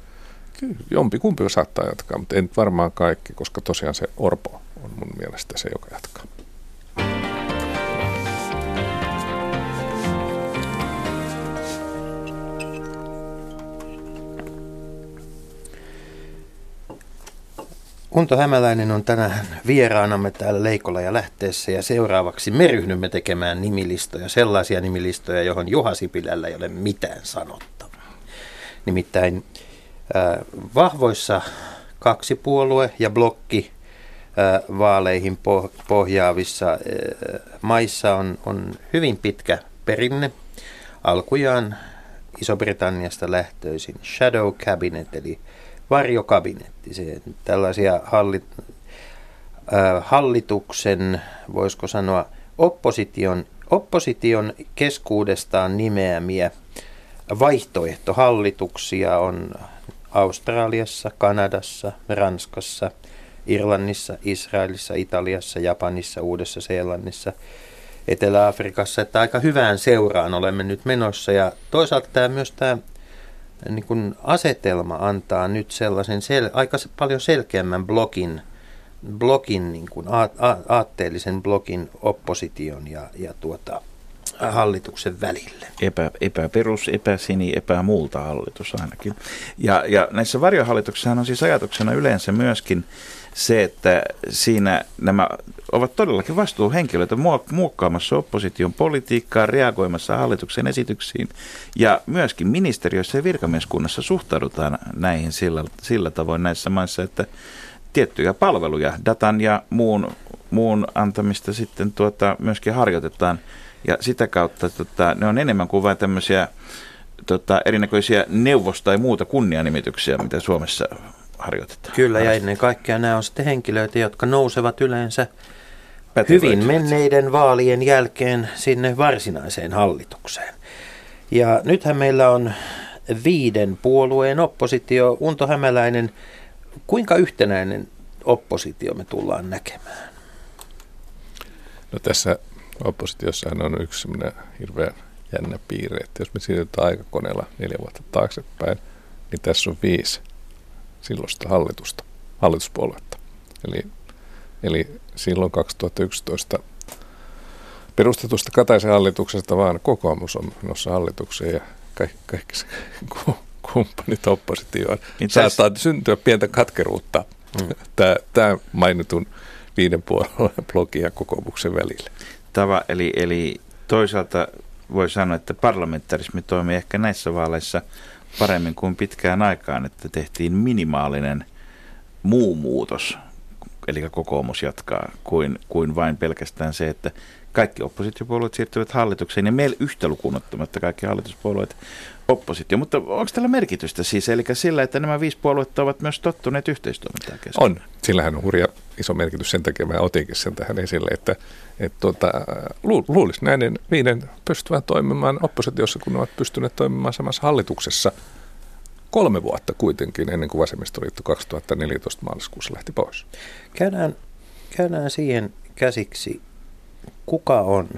kyllä jompikumpi saattaa jatkaa, mutta en varmaan kaikki, koska tosiaan se Orpo on mun mielestä se, joka jatkaa. Unto Hämäläinen on tänään vieraanamme täällä Leikolla ja lähteessä ja seuraavaksi me ryhdymme tekemään nimilistoja, sellaisia nimilistoja, johon Juha Sipilällä ei ole mitään sanottavaa. Nimittäin äh, vahvoissa kaksi puolue ja blokki äh, vaaleihin pohjaavissa äh, maissa on, on hyvin pitkä perinne. Alkujaan Iso-Britanniasta lähtöisin Shadow Cabinet eli varjokabinetti. Se, tällaisia hallit, hallituksen, voisiko sanoa, opposition, opposition keskuudestaan nimeämiä vaihtoehtohallituksia on Australiassa, Kanadassa, Ranskassa, Irlannissa, Israelissa, Italiassa, Japanissa, Uudessa-Seelannissa, Etelä-Afrikassa, että aika hyvään seuraan olemme nyt menossa. Ja toisaalta tämä myös tämä niin kuin asetelma antaa nyt sellaisen sel, aika paljon selkeämmän blokin, blokin niin kuin a, a, aatteellisen blokin opposition ja, ja tuota, hallituksen välille. Epä, epäperus, epäsini, epämuulta hallitus ainakin. Ja, ja näissä varjohallituksissa on siis ajatuksena yleensä myöskin se, että siinä nämä ovat todellakin vastuuhenkilöitä muokkaamassa opposition politiikkaa, reagoimassa hallituksen esityksiin. Ja myöskin ministeriössä ja virkamieskunnassa suhtaudutaan näihin sillä, sillä tavoin näissä maissa, että tiettyjä palveluja, datan ja muun, muun antamista sitten tuota, myöskin harjoitetaan. Ja sitä kautta tota, ne on enemmän kuin vain tämmöisiä tota, erinäköisiä neuvosta tai muuta kunnianimityksiä, mitä Suomessa harjoitetaan. Kyllä, ja ennen kaikkea nämä on sitten henkilöitä, jotka nousevat yleensä hyvin menneiden vaalien jälkeen sinne varsinaiseen hallitukseen. Ja nythän meillä on viiden puolueen oppositio. Unto Hämäläinen, kuinka yhtenäinen oppositio me tullaan näkemään? No tässä oppositiossahan on yksi sellainen hirveän jännä piirre, että jos me siirrytään aikakoneella neljä vuotta taaksepäin, niin tässä on viisi silloista hallitusta, hallituspuoluetta. Eli, eli silloin 2011 perustetusta Kataisen hallituksesta vaan kokoomus on menossa hallitukseen ja kaikki, kaikki kumppanit oppositioon. Niin Saattaa syntyä pientä katkeruutta mm. tämä, tämä mainitun viiden puolueen blogin ja kokoomuksen välillä. Tava, eli, eli toisaalta voi sanoa, että parlamentarismi toimii ehkä näissä vaaleissa paremmin kuin pitkään aikaan, että tehtiin minimaalinen muu muutos, eli kokoomus jatkaa, kuin, kuin vain pelkästään se, että kaikki oppositiopuolueet siirtyvät hallitukseen ja meillä yhtä lukunottamatta kaikki hallituspuolueet oppositio. Mutta onko tällä merkitystä siis, eli sillä, että nämä viisi puoluetta ovat myös tottuneet yhteistoimintaan kesken? On. Sillähän on hurja iso merkitys sen takia, mä otinkin sen tähän esille, että, että tuota, lu, luulisi näiden viiden pystyvän toimimaan oppositiossa, kun ne ovat pystyneet toimimaan samassa hallituksessa kolme vuotta kuitenkin ennen kuin vasemmistoliitto 2014 maaliskuussa lähti pois. Käydään, käydään siihen käsiksi, kuka on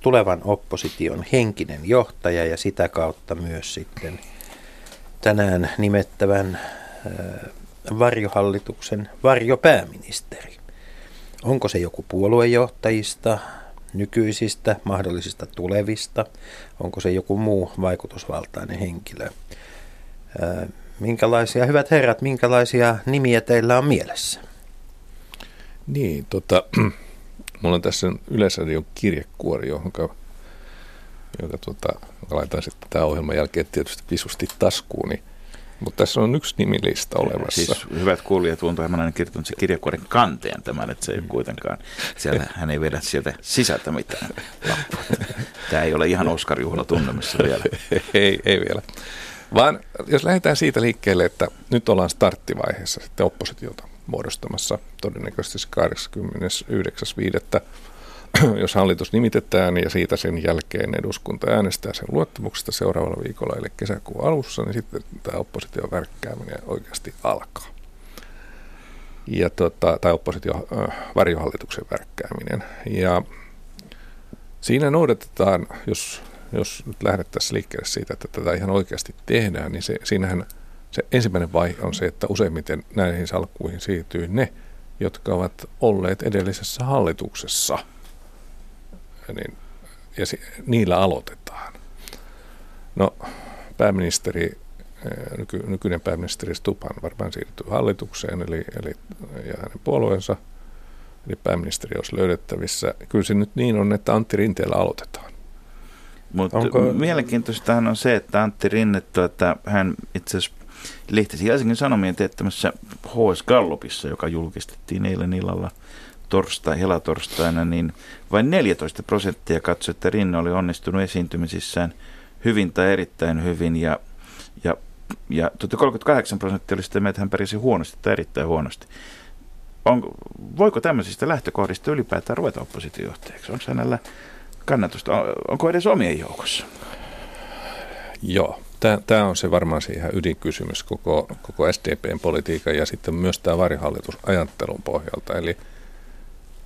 tulevan opposition henkinen johtaja ja sitä kautta myös sitten tänään nimettävän varjohallituksen varjopääministeri. Onko se joku puoluejohtajista, nykyisistä, mahdollisista tulevista? Onko se joku muu vaikutusvaltainen henkilö? Minkälaisia, hyvät herrat, minkälaisia nimiä teillä on mielessä? Niin, tota, Mulla on tässä Yleisradion kirjekuori, johon jonka tuota, laitan sitten tämän ohjelman jälkeen tietysti visusti taskuun. Niin, mutta tässä on yksi nimilista olemassa. Siis hyvät kuulijat, Unto Hämäläinen kirjoittanut se kirjekuoren kanteen tämän, että se ei kuitenkaan, siellä hän ei vedä sieltä sisältä mitään. Tämä ei ole ihan Oscar-juhla tunnelmissa vielä. ei, ei vielä. Vaan jos lähdetään siitä liikkeelle, että nyt ollaan starttivaiheessa sitten oppositiota muodostamassa todennäköisesti 89.5. jos hallitus nimitetään ja siitä sen jälkeen eduskunta äänestää sen luottamuksesta seuraavalla viikolla, eli kesäkuun alussa, niin sitten tämä opposition värkkääminen oikeasti alkaa. Ja tota, tai oppositio äh, varjohallituksen värkkääminen. Ja siinä noudatetaan, jos, jos nyt lähdettäisiin liikkeelle siitä, että tätä ihan oikeasti tehdään, niin se, siinähän – se ensimmäinen vaihe on se, että useimmiten näihin salkkuihin siirtyy ne, jotka ovat olleet edellisessä hallituksessa. Ja, niin, ja si, niillä aloitetaan. No, pääministeri, eh, nyky, nykyinen pääministeri Stupan varmaan siirtyy hallitukseen, eli, eli ja hänen puolueensa, eli pääministeri olisi löydettävissä. Kyllä se nyt niin on, että Antti Rinteellä aloitetaan. Mutta Onko... mielenkiintoistahan on se, että Antti Rinne, tuota, hän itse asiassa lehtisi Helsingin Sanomien teettämässä HS Gallupissa, joka julkistettiin eilen illalla torstai, helatorstaina, niin vain 14 prosenttia katsoi, että Rinne oli onnistunut esiintymisissään hyvin tai erittäin hyvin ja, ja, ja 38 prosenttia oli sitä mieltä, että hän pärisi huonosti tai erittäin huonosti. On, voiko tämmöisistä lähtökohdista ylipäätään ruveta oppositiojohtajaksi? Onko hänellä kannatusta? Onko edes omien joukossa? Joo, Tämä on se varmaan siihen ydinkysymys koko, koko SDPn politiikan ja sitten myös tämä varihallitusajattelun pohjalta. Eli,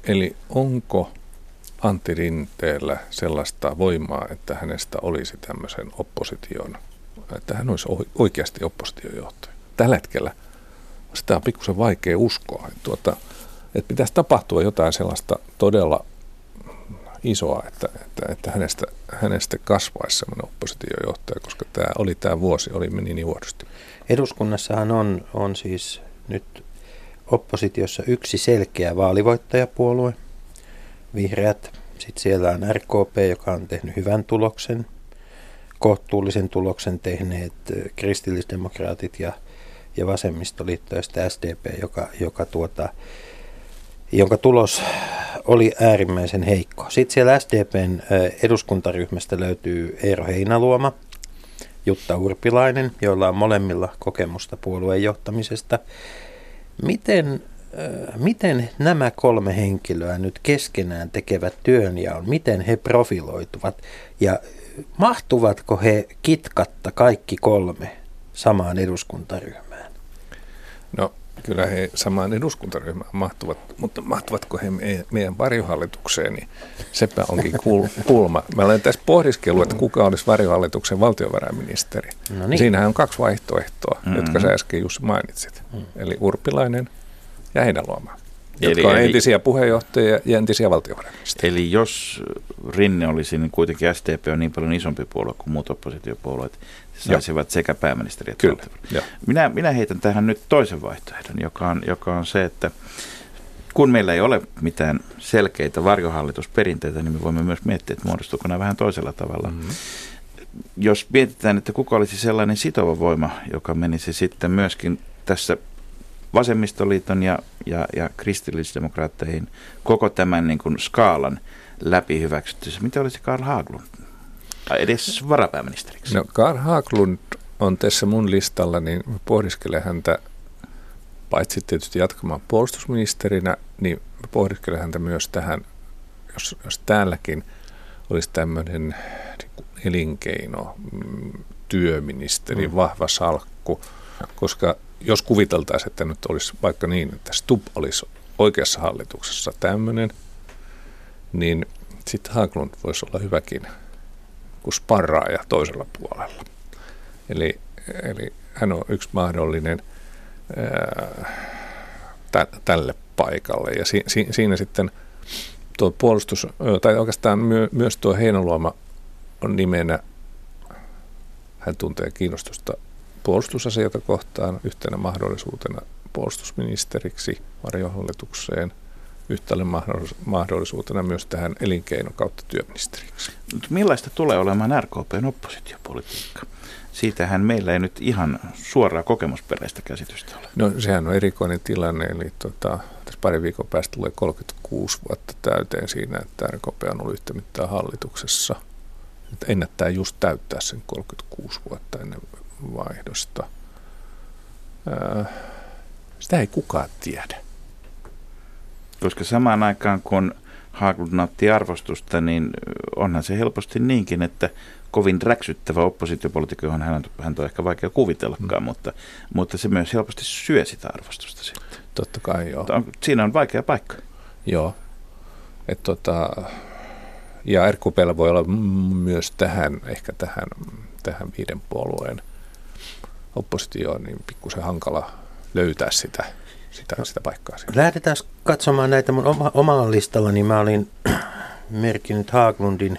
eli onko Antti Rinteellä sellaista voimaa, että hänestä olisi tämmöisen opposition, että hän olisi oikeasti oppositiojohtaja. Tällä hetkellä sitä on pikkusen vaikea uskoa, että, tuota, että pitäisi tapahtua jotain sellaista todella isoa, että, että, että hänestä, hänestä kasvaisi sellainen oppositiojohtaja, koska tämä oli tämä vuosi, oli meni niin huonosti. Eduskunnassahan on, on siis nyt oppositiossa yksi selkeä vaalivoittajapuolue, vihreät. Sitten siellä on RKP, joka on tehnyt hyvän tuloksen, kohtuullisen tuloksen tehneet kristillisdemokraatit ja, ja vasemmistoliitto ja SDP, joka, joka tuota, jonka tulos oli äärimmäisen heikko. Sitten siellä SDPn eduskuntaryhmästä löytyy Eero Heinaluoma, Jutta Urpilainen, joilla on molemmilla kokemusta puolueen johtamisesta. Miten miten nämä kolme henkilöä nyt keskenään tekevät työnjaon, miten he profiloituvat ja mahtuvatko he kitkatta kaikki kolme samaan eduskuntaryhmään? No kyllä he samaan eduskuntaryhmään mahtuvat, mutta mahtuvatko he meidän varjohallitukseen, niin sepä onkin kulma. Mä olen tässä pohdiskellut, että kuka olisi varjohallituksen valtiovarainministeri. No niin. Siinähän on kaksi vaihtoehtoa, mm-hmm. jotka sä äsken just mainitsit. Mm. Eli Urpilainen ja Heinäluoma, jotka eli, on entisiä eli, puheenjohtajia ja entisiä valtiovarainministeriä. Eli jos Rinne olisi, niin kuitenkin SDP on niin paljon isompi puolue kuin muut oppositiopuolueet, saisivat Joo. sekä pääministeri että Kyllä. Minä, minä heitän tähän nyt toisen vaihtoehdon, joka on, joka on se, että kun meillä ei ole mitään selkeitä varjohallitusperinteitä, niin me voimme myös miettiä, että muodostuuko nämä vähän toisella tavalla. Mm-hmm. Jos mietitään, että kuka olisi sellainen sitova voima, joka menisi sitten myöskin tässä vasemmistoliiton ja, ja, ja kristillisdemokraatteihin koko tämän niin kuin skaalan läpi hyväksyttyssä. Mitä olisi Karl Haglund? Tai edes varapääministeriksi? No Karl Haglund on tässä mun listalla, niin pohdiskelen häntä paitsi tietysti jatkamaan puolustusministerinä, niin pohdiskelen häntä myös tähän, jos, jos täälläkin olisi tämmöinen niin elinkeino, mm, työministeri, mm. vahva salkku, koska jos kuviteltaisiin, että nyt olisi vaikka niin, että Stub olisi oikeassa hallituksessa tämmöinen, niin sitten Haglund voisi olla hyväkin kuin sparraaja toisella puolella. Eli, eli hän on yksi mahdollinen ää, tä, tälle paikalle. Ja si, si, siinä sitten tuo puolustus, tai oikeastaan myö, myös tuo Heinoluoma on nimenä, hän tuntee kiinnostusta puolustusasioita kohtaan yhtenä mahdollisuutena puolustusministeriksi varjohallitukseen – yhtäälle mahdollisuutena myös tähän elinkeino kautta työministeriksi. Millaista tulee olemaan RKPn oppositiopolitiikka? Siitähän meillä ei nyt ihan suoraa kokemusperäistä käsitystä ole. No sehän on erikoinen tilanne, eli tota, tässä pari viikon päästä tulee 36 vuotta täyteen siinä, että RKP on ollut yhtä mittaan hallituksessa. Ennättää just täyttää sen 36 vuotta ennen vaihdosta. Sitä ei kukaan tiedä. Koska samaan aikaan kun Haglund nautti arvostusta, niin onhan se helposti niinkin, että kovin räksyttävä oppositiopolitiikka, johon hän, hän on ehkä vaikea kuvitellakaan, mm. mutta, mutta se myös helposti syö sitä arvostusta sitten. Totta kai, joo. On, siinä on vaikea paikka. Joo. Et tota, ja RKPllä voi olla myös tähän, ehkä tähän, tähän viiden puolueen oppositioon, niin pikkusen hankala löytää sitä sitä, sitä paikkaa. Siinä. Lähdetään katsomaan näitä mun oma, omalla listalla, niin mä olin merkinnyt Haaglundin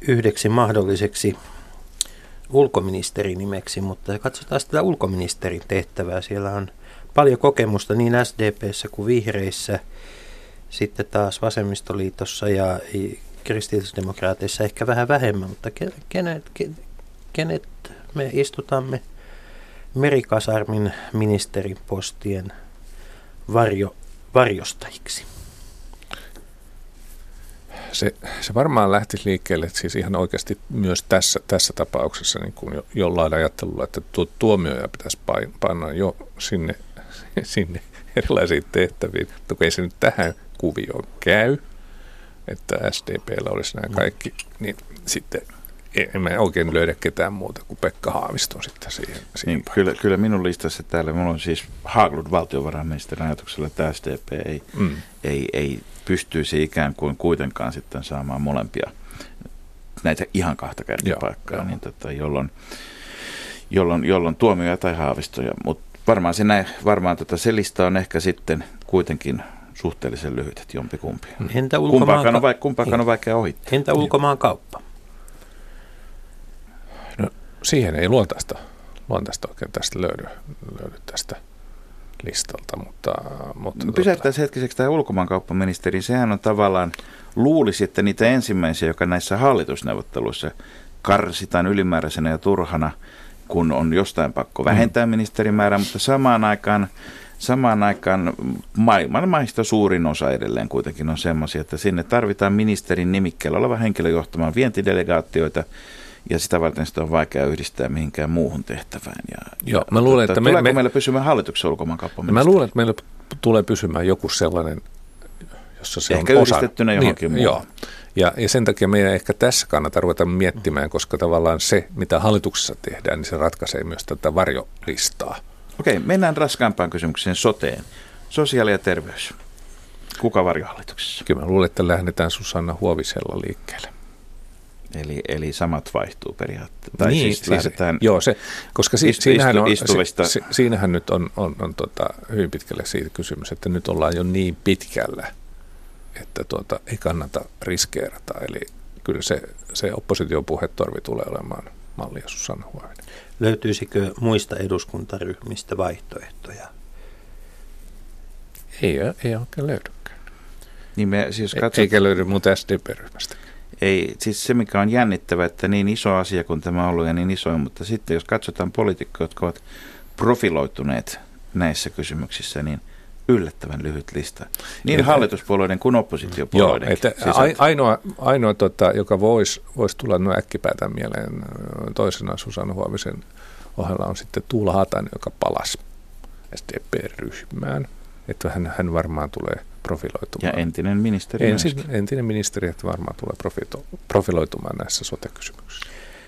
yhdeksi mahdolliseksi ulkoministerinimeksi, mutta katsotaan sitä ulkoministerin tehtävää. Siellä on paljon kokemusta niin SDPssä kuin vihreissä, sitten taas vasemmistoliitossa ja kristillisdemokraateissa ehkä vähän vähemmän, mutta kenet, kenet me istutamme merikasarmin ministeripostien varjo, varjostajiksi? Se, se varmaan lähtisi liikkeelle että siis ihan oikeasti myös tässä, tässä tapauksessa niin kuin jo, jollain ajattelulla, että tuo tuomioja pitäisi panna jo sinne, sinne erilaisiin tehtäviin, mutta ei se nyt tähän kuvioon käy, että SDPllä olisi nämä kaikki, niin sitten en mä oikein löydä ketään muuta kuin Pekka Haavisto sitten siihen. siihen niin, kyllä, kyllä minun listassa täällä, minulla on siis Haglund valtiovarainministerin ajatuksella, että SDP ei, mm. ei, ei pystyisi ikään kuin kuitenkaan sitten saamaan molempia näitä ihan kahta kärkipaikkaa, niin tota, jolloin, jolloin, jolloin tuomioja tai haavistoja. Mutta varmaan, se, näin, varmaan tota, se lista on ehkä sitten kuitenkin suhteellisen lyhyt, että jompikumpi. Entä kumpaakaan, on, kumpaakaan on vaikea ohittaa. Entä ulkomaan kauppa? Siihen ei luontaista, luontaista oikein tästä löydy, löydy tästä listalta. Mutta, mutta no, Pysäyttäisiin tuota... hetkiseksi tämä ulkomaankauppaministeri. Sehän on tavallaan, luulisi, että niitä ensimmäisiä, joka näissä hallitusneuvotteluissa karsitaan ylimääräisenä ja turhana, kun on jostain pakko vähentää mm. ministerimäärää, mutta samaan aikaan Samaan aikaan maailman maista suurin osa edelleen kuitenkin on semmoisia, että sinne tarvitaan ministerin nimikkeellä oleva henkilö johtamaan vientidelegaatioita, ja sitä varten sitä on vaikea yhdistää mihinkään muuhun tehtävään. Ja, Joo, mä luulen, että me, tuleeko me, meillä pysymään hallituksen ulkomaankauppaministeri? Mä luulen, että meillä tulee pysymään joku sellainen, jossa se Ehkä on osa. yhdistettynä johonkin niin, muuhun. Joo. Ja, ja sen takia meidän ehkä tässä kannata ruveta miettimään, koska tavallaan se, mitä hallituksessa tehdään, niin se ratkaisee myös tätä varjolistaa. Okei, mennään raskaampaan kysymykseen soteen. Sosiaali ja terveys. Kuka varjohallituksessa? Kyllä mä luulen, että lähdetään Susanna Huovisella liikkeelle. Eli, eli samat vaihtuu periaatteessa. Tai niin, siis lähdetään joo, se, koska si, istu- siinähän, istu- on, istuvista- si, siinähän nyt on, on, on tota, hyvin pitkälle siitä kysymys, että nyt ollaan jo niin pitkällä, että tuota, ei kannata riskeerata. Eli kyllä se, se oppositiopuhetorvi tulee olemaan mallia Susanna Huovinen. Löytyisikö muista eduskuntaryhmistä vaihtoehtoja? Ei, ei oikein löydykään. niin me, siis E- katsot, Eikä löydy muuta SDP-ryhmästä. Ei, siis se mikä on jännittävä, että niin iso asia kuin tämä on ollut ja niin iso, mutta sitten jos katsotaan poliitikkoja, jotka ovat profiloituneet näissä kysymyksissä, niin yllättävän lyhyt lista. Niin Että- hallituspuolueiden kuin Joo, oppositiopuolueiden. että ai- ainoa, ainoa tota, joka voisi vois tulla no äkkipäätään mieleen toisena Susanna Huovisen ohella on sitten Tuula Hatainen, joka palasi SDP-ryhmään. Että hän, hän varmaan tulee ja profiloitumaan. entinen ministeri Ensin, myöskin. entinen ministeri, että varmaan tulee profito, profiloitumaan näissä sote-kysymyksissä.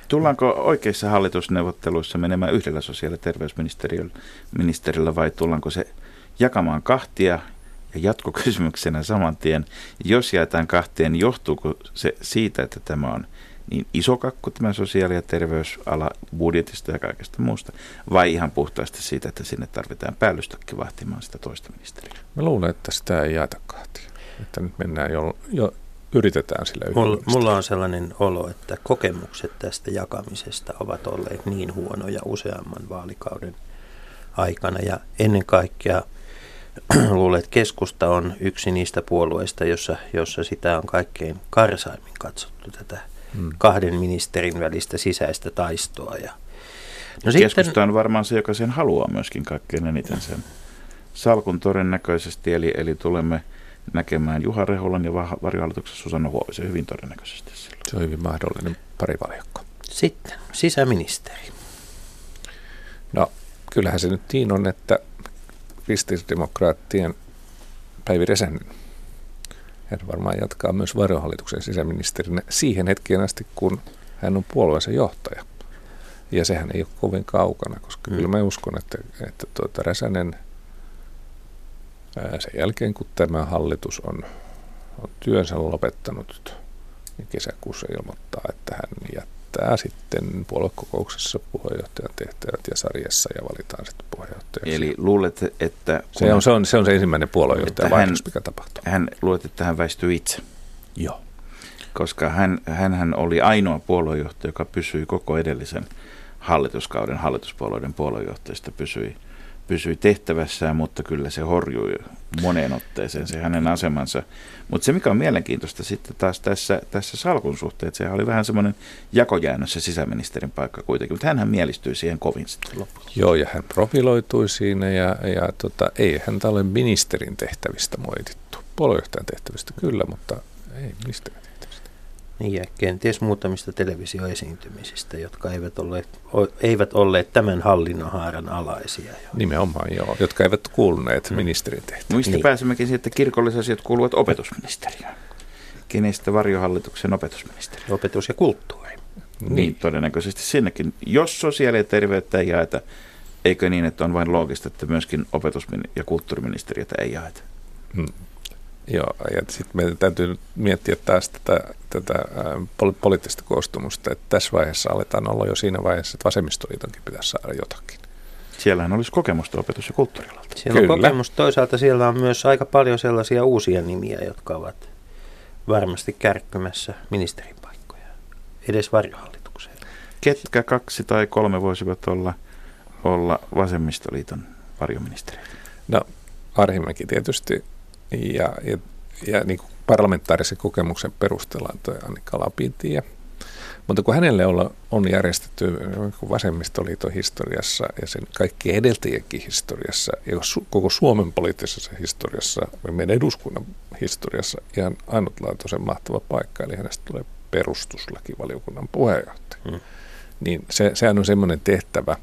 Tullaanko oikeissa hallitusneuvotteluissa menemään yhdellä sosiaali- ja terveysministeriöllä vai tullaanko se jakamaan kahtia ja jatkokysymyksenä saman tien, jos jaetaan kahteen, johtuuko se siitä, että tämä on niin iso kakku tämä sosiaali- ja terveysala budjetista ja kaikesta muusta, vai ihan puhtaasti siitä, että sinne tarvitaan päällystakki vahtimaan sitä toista ministeriä? Mä luulen, että sitä ei jaeta kahtia. Että nyt mennään jo, jo yritetään sillä Mulla, mulla on sellainen olo, että kokemukset tästä jakamisesta ovat olleet niin huonoja useamman vaalikauden aikana. Ja ennen kaikkea luulen, että keskusta on yksi niistä puolueista, jossa, jossa sitä on kaikkein karsaimmin katsottu tätä Hmm. kahden ministerin välistä sisäistä taistoa. Ja, No Keskusta on varmaan se, joka sen haluaa myöskin kaikkein eniten sen salkun todennäköisesti, eli, eli tulemme näkemään Juha Rehulan ja varjohallituksessa Susanna Huovisen hyvin todennäköisesti silloin. Se on hyvin mahdollinen parivaljakko. sitten sisäministeri. No, kyllähän se nyt niin on, että kristillisdemokraattien Päivi Räsänen, hän varmaan jatkaa myös varohallituksen sisäministerinä siihen hetkeen asti, kun hän on puolueensa johtaja. Ja sehän ei ole kovin kaukana, koska Mm. kyllä mä uskon, että, että tuota Räsänen sen jälkeen, kun tämä hallitus on, on työnsä lopettanut, niin kesäkuussa ilmoittaa, että hän jättää sitten puoluekokouksessa puheenjohtajan tehtävät ja sarjassa ja valitaan sitten puheenjohtajaksi. Eli luulet, että se, on, se, on, se on se ensimmäinen puoluejohtaja Että hän- vaihdos, mikä tapahtuu. hän, luulet, että hän väistyy itse, Joo. koska hän, hän oli ainoa puoluejohtaja, joka pysyi koko edellisen hallituskauden hallituspuolueiden puoluejohtajista pysyi, pysyi tehtävässään, mutta kyllä se horjui moneen otteeseen se hänen asemansa. Mutta se, mikä on mielenkiintoista sitten taas tässä, tässä salkun suhteen, että sehän oli vähän semmoinen jakojäännös se sisäministerin paikka kuitenkin, mutta hänhän mielistyi siihen kovin sitten loppuun. Joo, ja hän profiloitui siinä ja, ja tota, ei häntä ole ministerin tehtävistä moitittu. Puoluejohtajan tehtävistä kyllä, mutta ei tehtävistä. Niin ja kenties muutamista televisioesiintymisistä, jotka eivät olleet, eivät olleet tämän hallinnonhaaran alaisia. Nimenomaan joo, jotka eivät kuuluneet mm. ministerin tehtäviin. Mistä Niin. niin. pääsemmekin siihen, että kirkollisasiat kuuluvat opetusministeriöön. Kenestä varjohallituksen opetusministeri? Opetus ja kulttuuri. Niin. niin, todennäköisesti sinnekin. Jos sosiaali- ja terveyttä ei jaeta, eikö niin, että on vain loogista, että myöskin opetus- ja kulttuuriministeriötä ei jaeta? Mm. Joo, ja sitten meidän täytyy nyt miettiä taas tätä, tätä poli- poliittista koostumusta, että tässä vaiheessa aletaan olla jo siinä vaiheessa, että vasemmistoliitonkin pitäisi saada jotakin. Siellähän olisi kokemusta opetus- ja kulttuurialalta. Siellä Kyllä. on kokemus. Toisaalta siellä on myös aika paljon sellaisia uusia nimiä, jotka ovat varmasti kärkkymässä ministerin paikkoja. Edes varjohallitukseen. Ketkä kaksi tai kolme voisivat olla, olla vasemmistoliiton varjoministeriöitä? No, Arhimäki tietysti, ja, ja, ja niin kuin parlamentaarisen kokemuksen perusteella toi Annika Lapintie. Mutta kun hänelle on järjestetty vasemmistoliiton historiassa ja sen kaikkien edeltäjienkin historiassa ja koko Suomen poliittisessa historiassa ja meidän eduskunnan historiassa ihan ainutlaatuisen mahtava paikka, eli hänestä tulee perustuslakivaliokunnan puheenjohtaja. Hmm. Niin se, sehän on semmoinen tehtävä,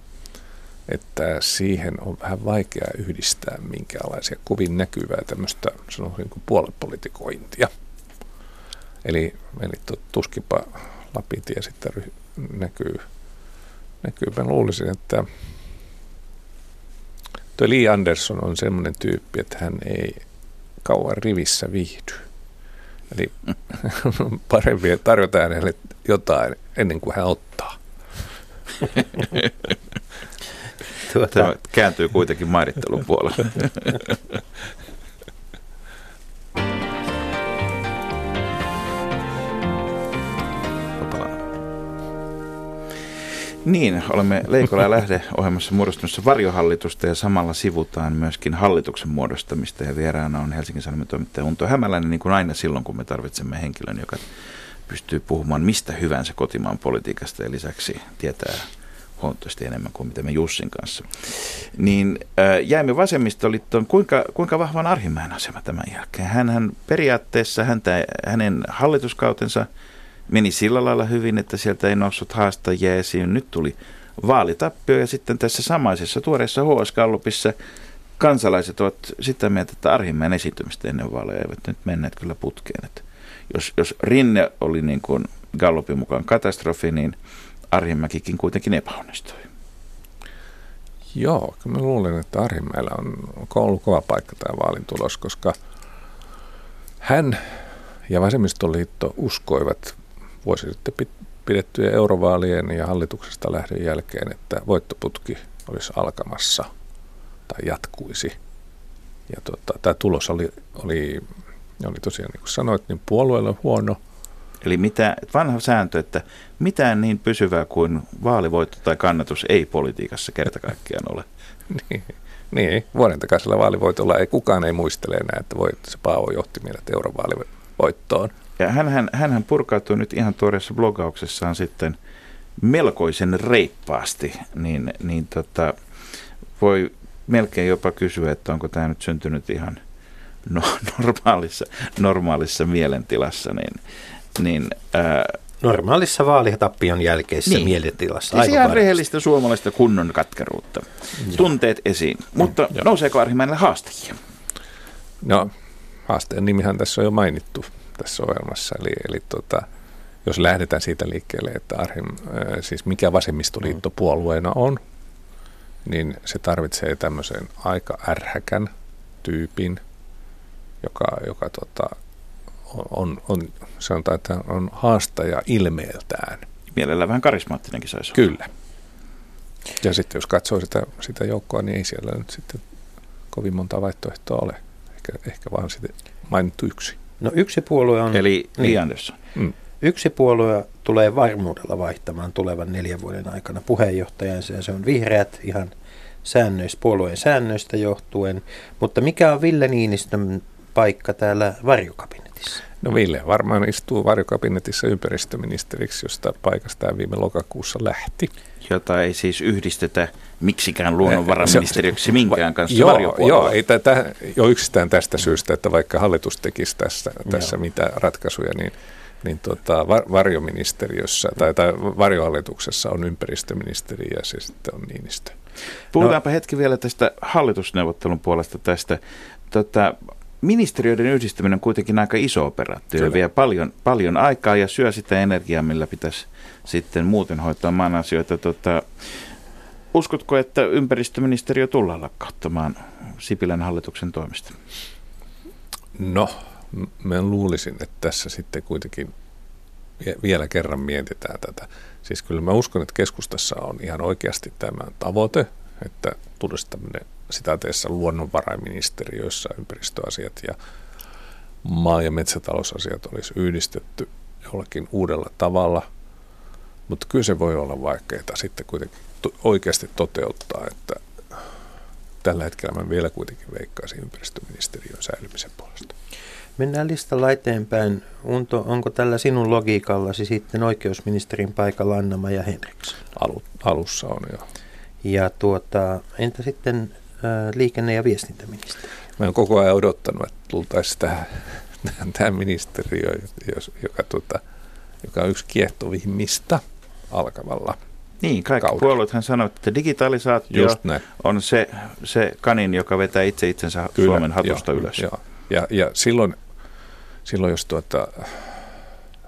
että siihen on vähän vaikea yhdistää minkäänlaisia kovin näkyvää tämmöistä sanoisin kuin puolipolitikointia. Eli, eli tuskinpa Lapintie sitten ry, näkyy, näkyy. Mä luulisin, että tuo Lee Anderson on semmoinen tyyppi, että hän ei kauan rivissä viihdy. Eli parempi, että tarjotaan hänelle jotain ennen kuin hän ottaa. tuota. Tämä kääntyy kuitenkin mairittelun puolelle. Niin, olemme Leikola Lähde ohjelmassa muodostumassa varjohallitusta ja samalla sivutaan myöskin hallituksen muodostamista ja vieraana on Helsingin Sanomien toimittaja Unto Hämäläinen, niin kuin aina silloin, kun me tarvitsemme henkilön, joka pystyy puhumaan mistä hyvänsä kotimaan politiikasta ja lisäksi tietää huomattavasti enemmän kuin mitä me Jussin kanssa. Niin jäimme vasemmistoliittoon. Kuinka, kuinka vahvan Arhimäen asema tämän jälkeen? Hän periaatteessa häntä, hänen hallituskautensa meni sillä lailla hyvin, että sieltä ei noussut haastajia esiin. Nyt tuli vaalitappio ja sitten tässä samaisessa tuoreessa HS kansalaiset ovat sitä mieltä, että Arhimäen esitymistä ennen vaaleja eivät nyt menneet kyllä putkeen. Että jos, jos Rinne oli niin kuin Gallupin mukaan katastrofi, niin Arhimäkikin kuitenkin epäonnistui. Joo, mä luulen, että Arhimäellä on ollut kova paikka tämä vaalin tulos, koska hän ja Vasemmistoliitto uskoivat vuosi sitten pidettyjen eurovaalien ja hallituksesta lähdön jälkeen, että voittoputki olisi alkamassa tai jatkuisi. Ja tota, tämä tulos oli, oli, oli tosiaan, niin kuin sanoit, niin puolueelle huono – Eli mitä, vanha sääntö, että mitään niin pysyvää kuin vaalivoitto tai kannatus ei politiikassa kerta kaikkiaan ole. niin, niin, vuoden takaisella vaalivoitolla ei kukaan ei muistele enää, että voi, se Paavo johti meidät eurovaalivoittoon. Ja hän, hän purkautui nyt ihan tuoreessa blogauksessaan sitten melkoisen reippaasti, niin, niin tota, voi melkein jopa kysyä, että onko tämä nyt syntynyt ihan no, normaalissa, normaalissa mielentilassa, niin, niin, ää, Normaalissa vaalitappion jälkeisessä niin. mielentilassa. Siis ihan rehellistä suomalaista kunnon katkeruutta. Joo. Tunteet esiin. Mutta Joo. nouseeko Arhimäelle haastajia? No, haasteen nimihän tässä on jo mainittu tässä ohjelmassa. Eli, eli tota, jos lähdetään siitä liikkeelle, että Arhim, siis mikä vasemmistoliitto mm. puolueena on, niin se tarvitsee tämmöisen aika ärhäkän tyypin, joka, joka tota, on, on, sanotaan, että on haastaja ilmeeltään. Mielellään vähän karismaattinenkin saisi Kyllä. Ja sitten jos katsoo sitä, sitä joukkoa, niin ei siellä nyt sitten kovin monta vaihtoehtoa ole. Ehkä, ehkä vaan sitten mainittu yksi. No yksi puolue on... Eli niin, Anderson. Mm. Yksi puolue tulee varmuudella vaihtamaan tulevan neljän vuoden aikana puheenjohtajansa ja se on vihreät ihan säännöistä, puolueen säännöistä johtuen. Mutta mikä on Ville Niinistön paikka täällä varjokabinetissa? No Ville varmaan istuu varjokabinetissa ympäristöministeriksi, josta paikasta viime lokakuussa lähti. Jota ei siis yhdistetä miksikään luonnonvaraministeriöksi minkään kanssa Joo, joo ei tätä, jo yksistään tästä syystä, että vaikka hallitus tekisi tässä, tässä mitä ratkaisuja, niin niin tota, varjoministeriössä tai, tai varjohallituksessa on ympäristöministeri ja se sitten on Niinistö. Puhutaanpa no, hetki vielä tästä hallitusneuvottelun puolesta tästä. Tota, ministeriöiden yhdistäminen on kuitenkin aika iso operaatio ja vie paljon, paljon aikaa ja syö sitä energiaa, millä pitäisi sitten muuten hoitaa maan asioita. Tota, uskotko, että ympäristöministeriö tullaan lakkauttamaan Sipilän hallituksen toimesta? No, mä luulisin, että tässä sitten kuitenkin vielä kerran mietitään tätä. Siis kyllä mä uskon, että keskustassa on ihan oikeasti tämä tavoite, että tulisi tämmöinen sitaateessa luonnonvarainministeriöissä ympäristöasiat ja maa- ja metsätalousasiat olisi yhdistetty jollakin uudella tavalla, mutta kyllä se voi olla vaikeaa sitten kuitenkin oikeasti toteuttaa, että tällä hetkellä mä vielä kuitenkin veikkaisin ympäristöministeriön säilymisen puolesta. Mennään listalla eteenpäin. Unto, onko tällä sinun logiikallasi sitten oikeusministerin paikalla anna ja Henriksson? Alu, alussa on jo. Ja tuota, entä sitten liikenne- ja viestintäministeri? Mä olen koko ajan odottanut, että tultaisiin tähän, tähän ministeriöön, joka, tuota, joka on yksi kiehtovimmista alkavalla Niin, kaikki kaudella. puolueethan sanoivat, että digitalisaatio on se, se kanin, joka vetää itse itsensä Kyllä, Suomen hatusta joo, ylös. Joo. Ja, ja silloin, silloin, jos tuota,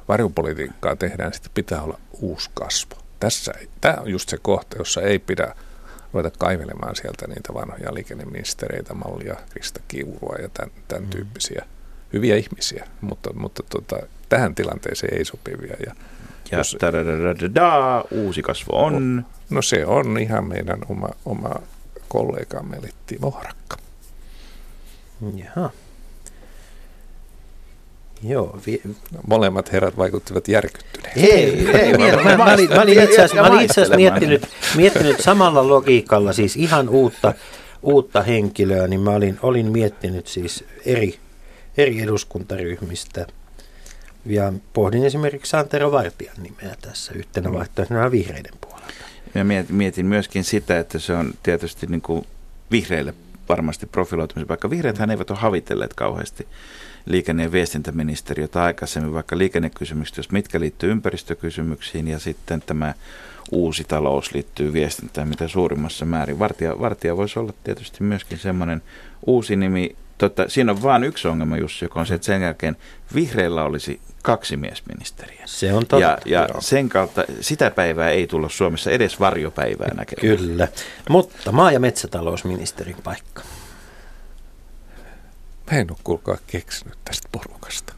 varjopolitiikkaa tehdään, sitten pitää olla uusi kasvo. Tässä, tämä on just se kohta, jossa ei pidä ruveta kaivelemaan sieltä niitä vanhoja liikenneministereitä, mallia Krista Kiurua ja tämän, tämän tyyppisiä hyviä ihmisiä, mutta, mutta tuota, tähän tilanteeseen ei sopivia. Ja, Ja Jos- uusi kasvo on. no se on ihan meidän oma, oma kollegamme, eli Timo Harakka. Jaha. Joo, vi- Molemmat herrat vaikuttivat järkyttyneiltä. Ei, ei, mä, mä, mä, olin, mä olin itse asiassa, miettinyt, miettinyt samalla logiikalla, siis ihan uutta, uutta henkilöä, niin mä olin, olin miettinyt siis eri, eri eduskuntaryhmistä. Ja pohdin esimerkiksi Santero Vartijan nimeä tässä yhtenä vaihtoehtona vihreiden puolella. Ja mietin, myöskin sitä, että se on tietysti niin kuin vihreille varmasti profiloitumisen paikka. Vihreäthän eivät ole havitelleet kauheasti liikenne- ja viestintäministeriötä aikaisemmin, vaikka liikennekysymykset, jos mitkä liittyy ympäristökysymyksiin ja sitten tämä uusi talous liittyy viestintään mitä suurimmassa määrin. Vartija, Vartija voisi olla tietysti myöskin semmoinen uusi nimi. Tota, siinä on vain yksi ongelma, Jussi, joka on se, että sen jälkeen vihreillä olisi kaksi miesministeriä. Se on totta. Ja, ja Joo. sen kautta sitä päivää ei tulla Suomessa edes varjopäivää näkemään. Kyllä, mutta maa- ja metsätalousministerin paikka. Mä en ole kuulkaa keksinyt tästä porukasta.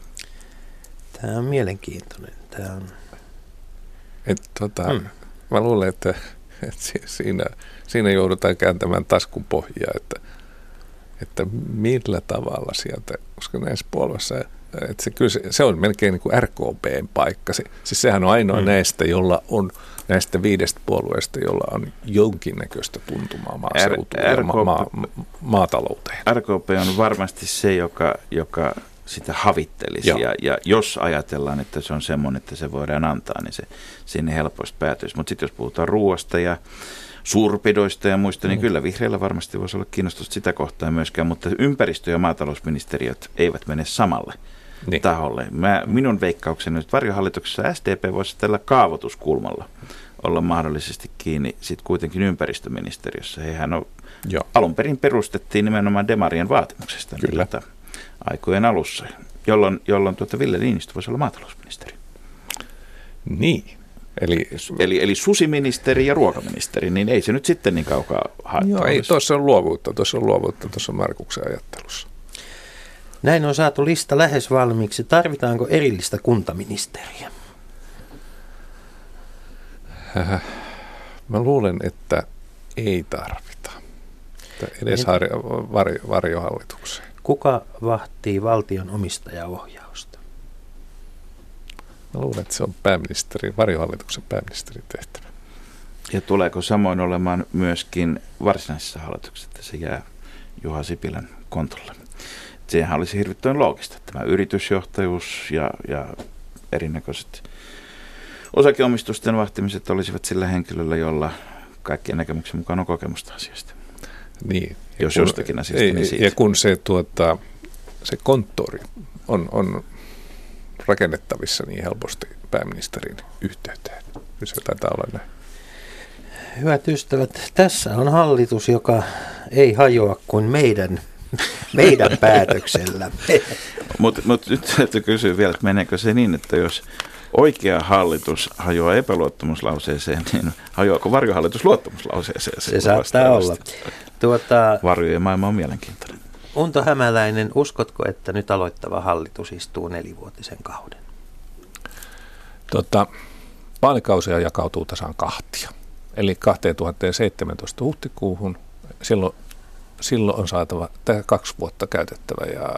Tämä on mielenkiintoinen. Tämä on, Et, tota, Hmm. Mä luulen, että, että si- siinä, siinä joudutaan kääntämään taskun pohjaa, että, että millä tavalla sieltä, koska näissä puolueissa, että se, kyllä se, se on melkein niin kuin RKPn paikka. Se, siis sehän on ainoa hmm. näistä, jolla on näistä viidestä puolueesta, jolla on jonkinnäköistä tuntumaa maaseutuun ja ma- RKP ma- ma- maatalouteen. RKP on varmasti se, joka, joka sitä havittelisi. Joo. Ja, ja jos ajatellaan, että se on semmoinen, että se voidaan antaa, niin se sinne helposti päätyisi. Mutta sitten jos puhutaan ruoasta ja suurpedoista ja muista, niin Mm. kyllä vihreillä varmasti voisi olla kiinnostusta sitä kohtaa myöskään, mutta ympäristö- ja maatalousministeriöt eivät mene samalle Niin. taholle. Mä, minun veikkaukseni nyt varjohallituksessa SDP voisi tällä kaavoituskulmalla olla mahdollisesti kiinni sitten kuitenkin ympäristöministeriössä. Hehän on Joo. alun perin perustettiin nimenomaan Demarien vaatimuksesta Kyllä. Tuota, aikojen alussa, jolloin, jolloin tuota Ville Niinistö voisi olla maatalousministeri. Niin. Eli, Eli, eli susiministeri ja ruokaministeri, niin ei se nyt sitten niin kaukaa haettu Joo, ei, tuossa on luovuutta, tuossa on luovuutta tuossa Markuksen ajattelussa. Näin on saatu lista lähes valmiiksi. Tarvitaanko erillistä kuntaministeriä? Mä luulen, että ei tarvita. Edes Niin. harjo, varjo, varjohallitukseen. Kuka vahtii valtion omistajaohjausta? Mä luulen, että se on pääministeri, varjohallituksen pääministerin tehtävä. Ja tuleeko samoin olemaan myöskin varsinaisessa hallituksessa, että se jää Juha Sipilän kontolle. Sehän olisi hirvittävän loogista, tämä yritysjohtajuus ja, ja erinäköiset osakeomistusten vahtimiset olisivat sillä henkilöllä, jolla kaikkien näkemyksen mukaan on kokemusta asiasta. Niin. Jos jostakin asiasta, ei, niin siitä. Ja kun se, tuota, se konttori on, on rakennettavissa niin helposti pääministerin yhteyteen. Kyllä se taitaa olla näin. Hyvät ystävät, tässä on hallitus, joka ei hajoa kuin meidän, meidän päätöksellä. Mutta mut nyt täytyy kysyä vielä, että meneekö se niin, että jos oikea hallitus hajoaa epäluottamuslauseeseen, niin hajoako varjohallitus luottamuslauseeseen? Se saattaa olla. Tuota, Varjojen maailma on mielenkiintoinen. Unto Hämäläinen, uskotko, että nyt aloittava hallitus istuu nelivuotisen kauden? Tota, vaalikausia jakautuu tasan kahtia. Eli 2017 huhtikuuhun, silloin, silloin on saatava tämä kaksi vuotta käytettävä ja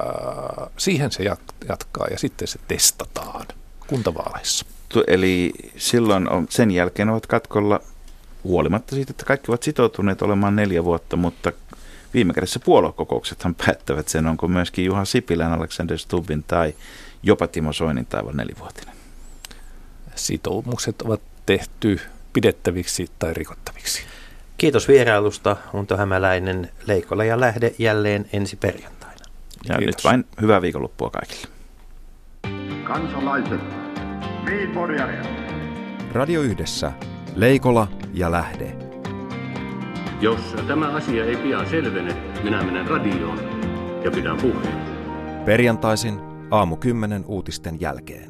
siihen se jat- jatkaa ja sitten se testataan kuntavaaleissa. Eli silloin on, sen jälkeen ovat katkolla huolimatta siitä, että kaikki ovat sitoutuneet olemaan neljä vuotta, mutta viime kädessä puoluekokouksethan päättävät sen, onko myöskin Juha Sipilän, Alexander Stubbin tai jopa Timo Soinin taival nelivuotinen. Sitoumukset ovat tehty pidettäviksi tai rikottaviksi. Kiitos vierailusta, Unto Hämäläinen, Leikola ja Lähde jälleen ensi perjantaina. Ja Kiitos. nyt vain hyvää viikonloppua kaikille. Kansalaiset, Radio Yhdessä. Leikola ja Lähde. Jos tämä asia ei pian selvene, minä menen radioon ja pidän puheen. Perjantaisin aamu 10 uutisten jälkeen.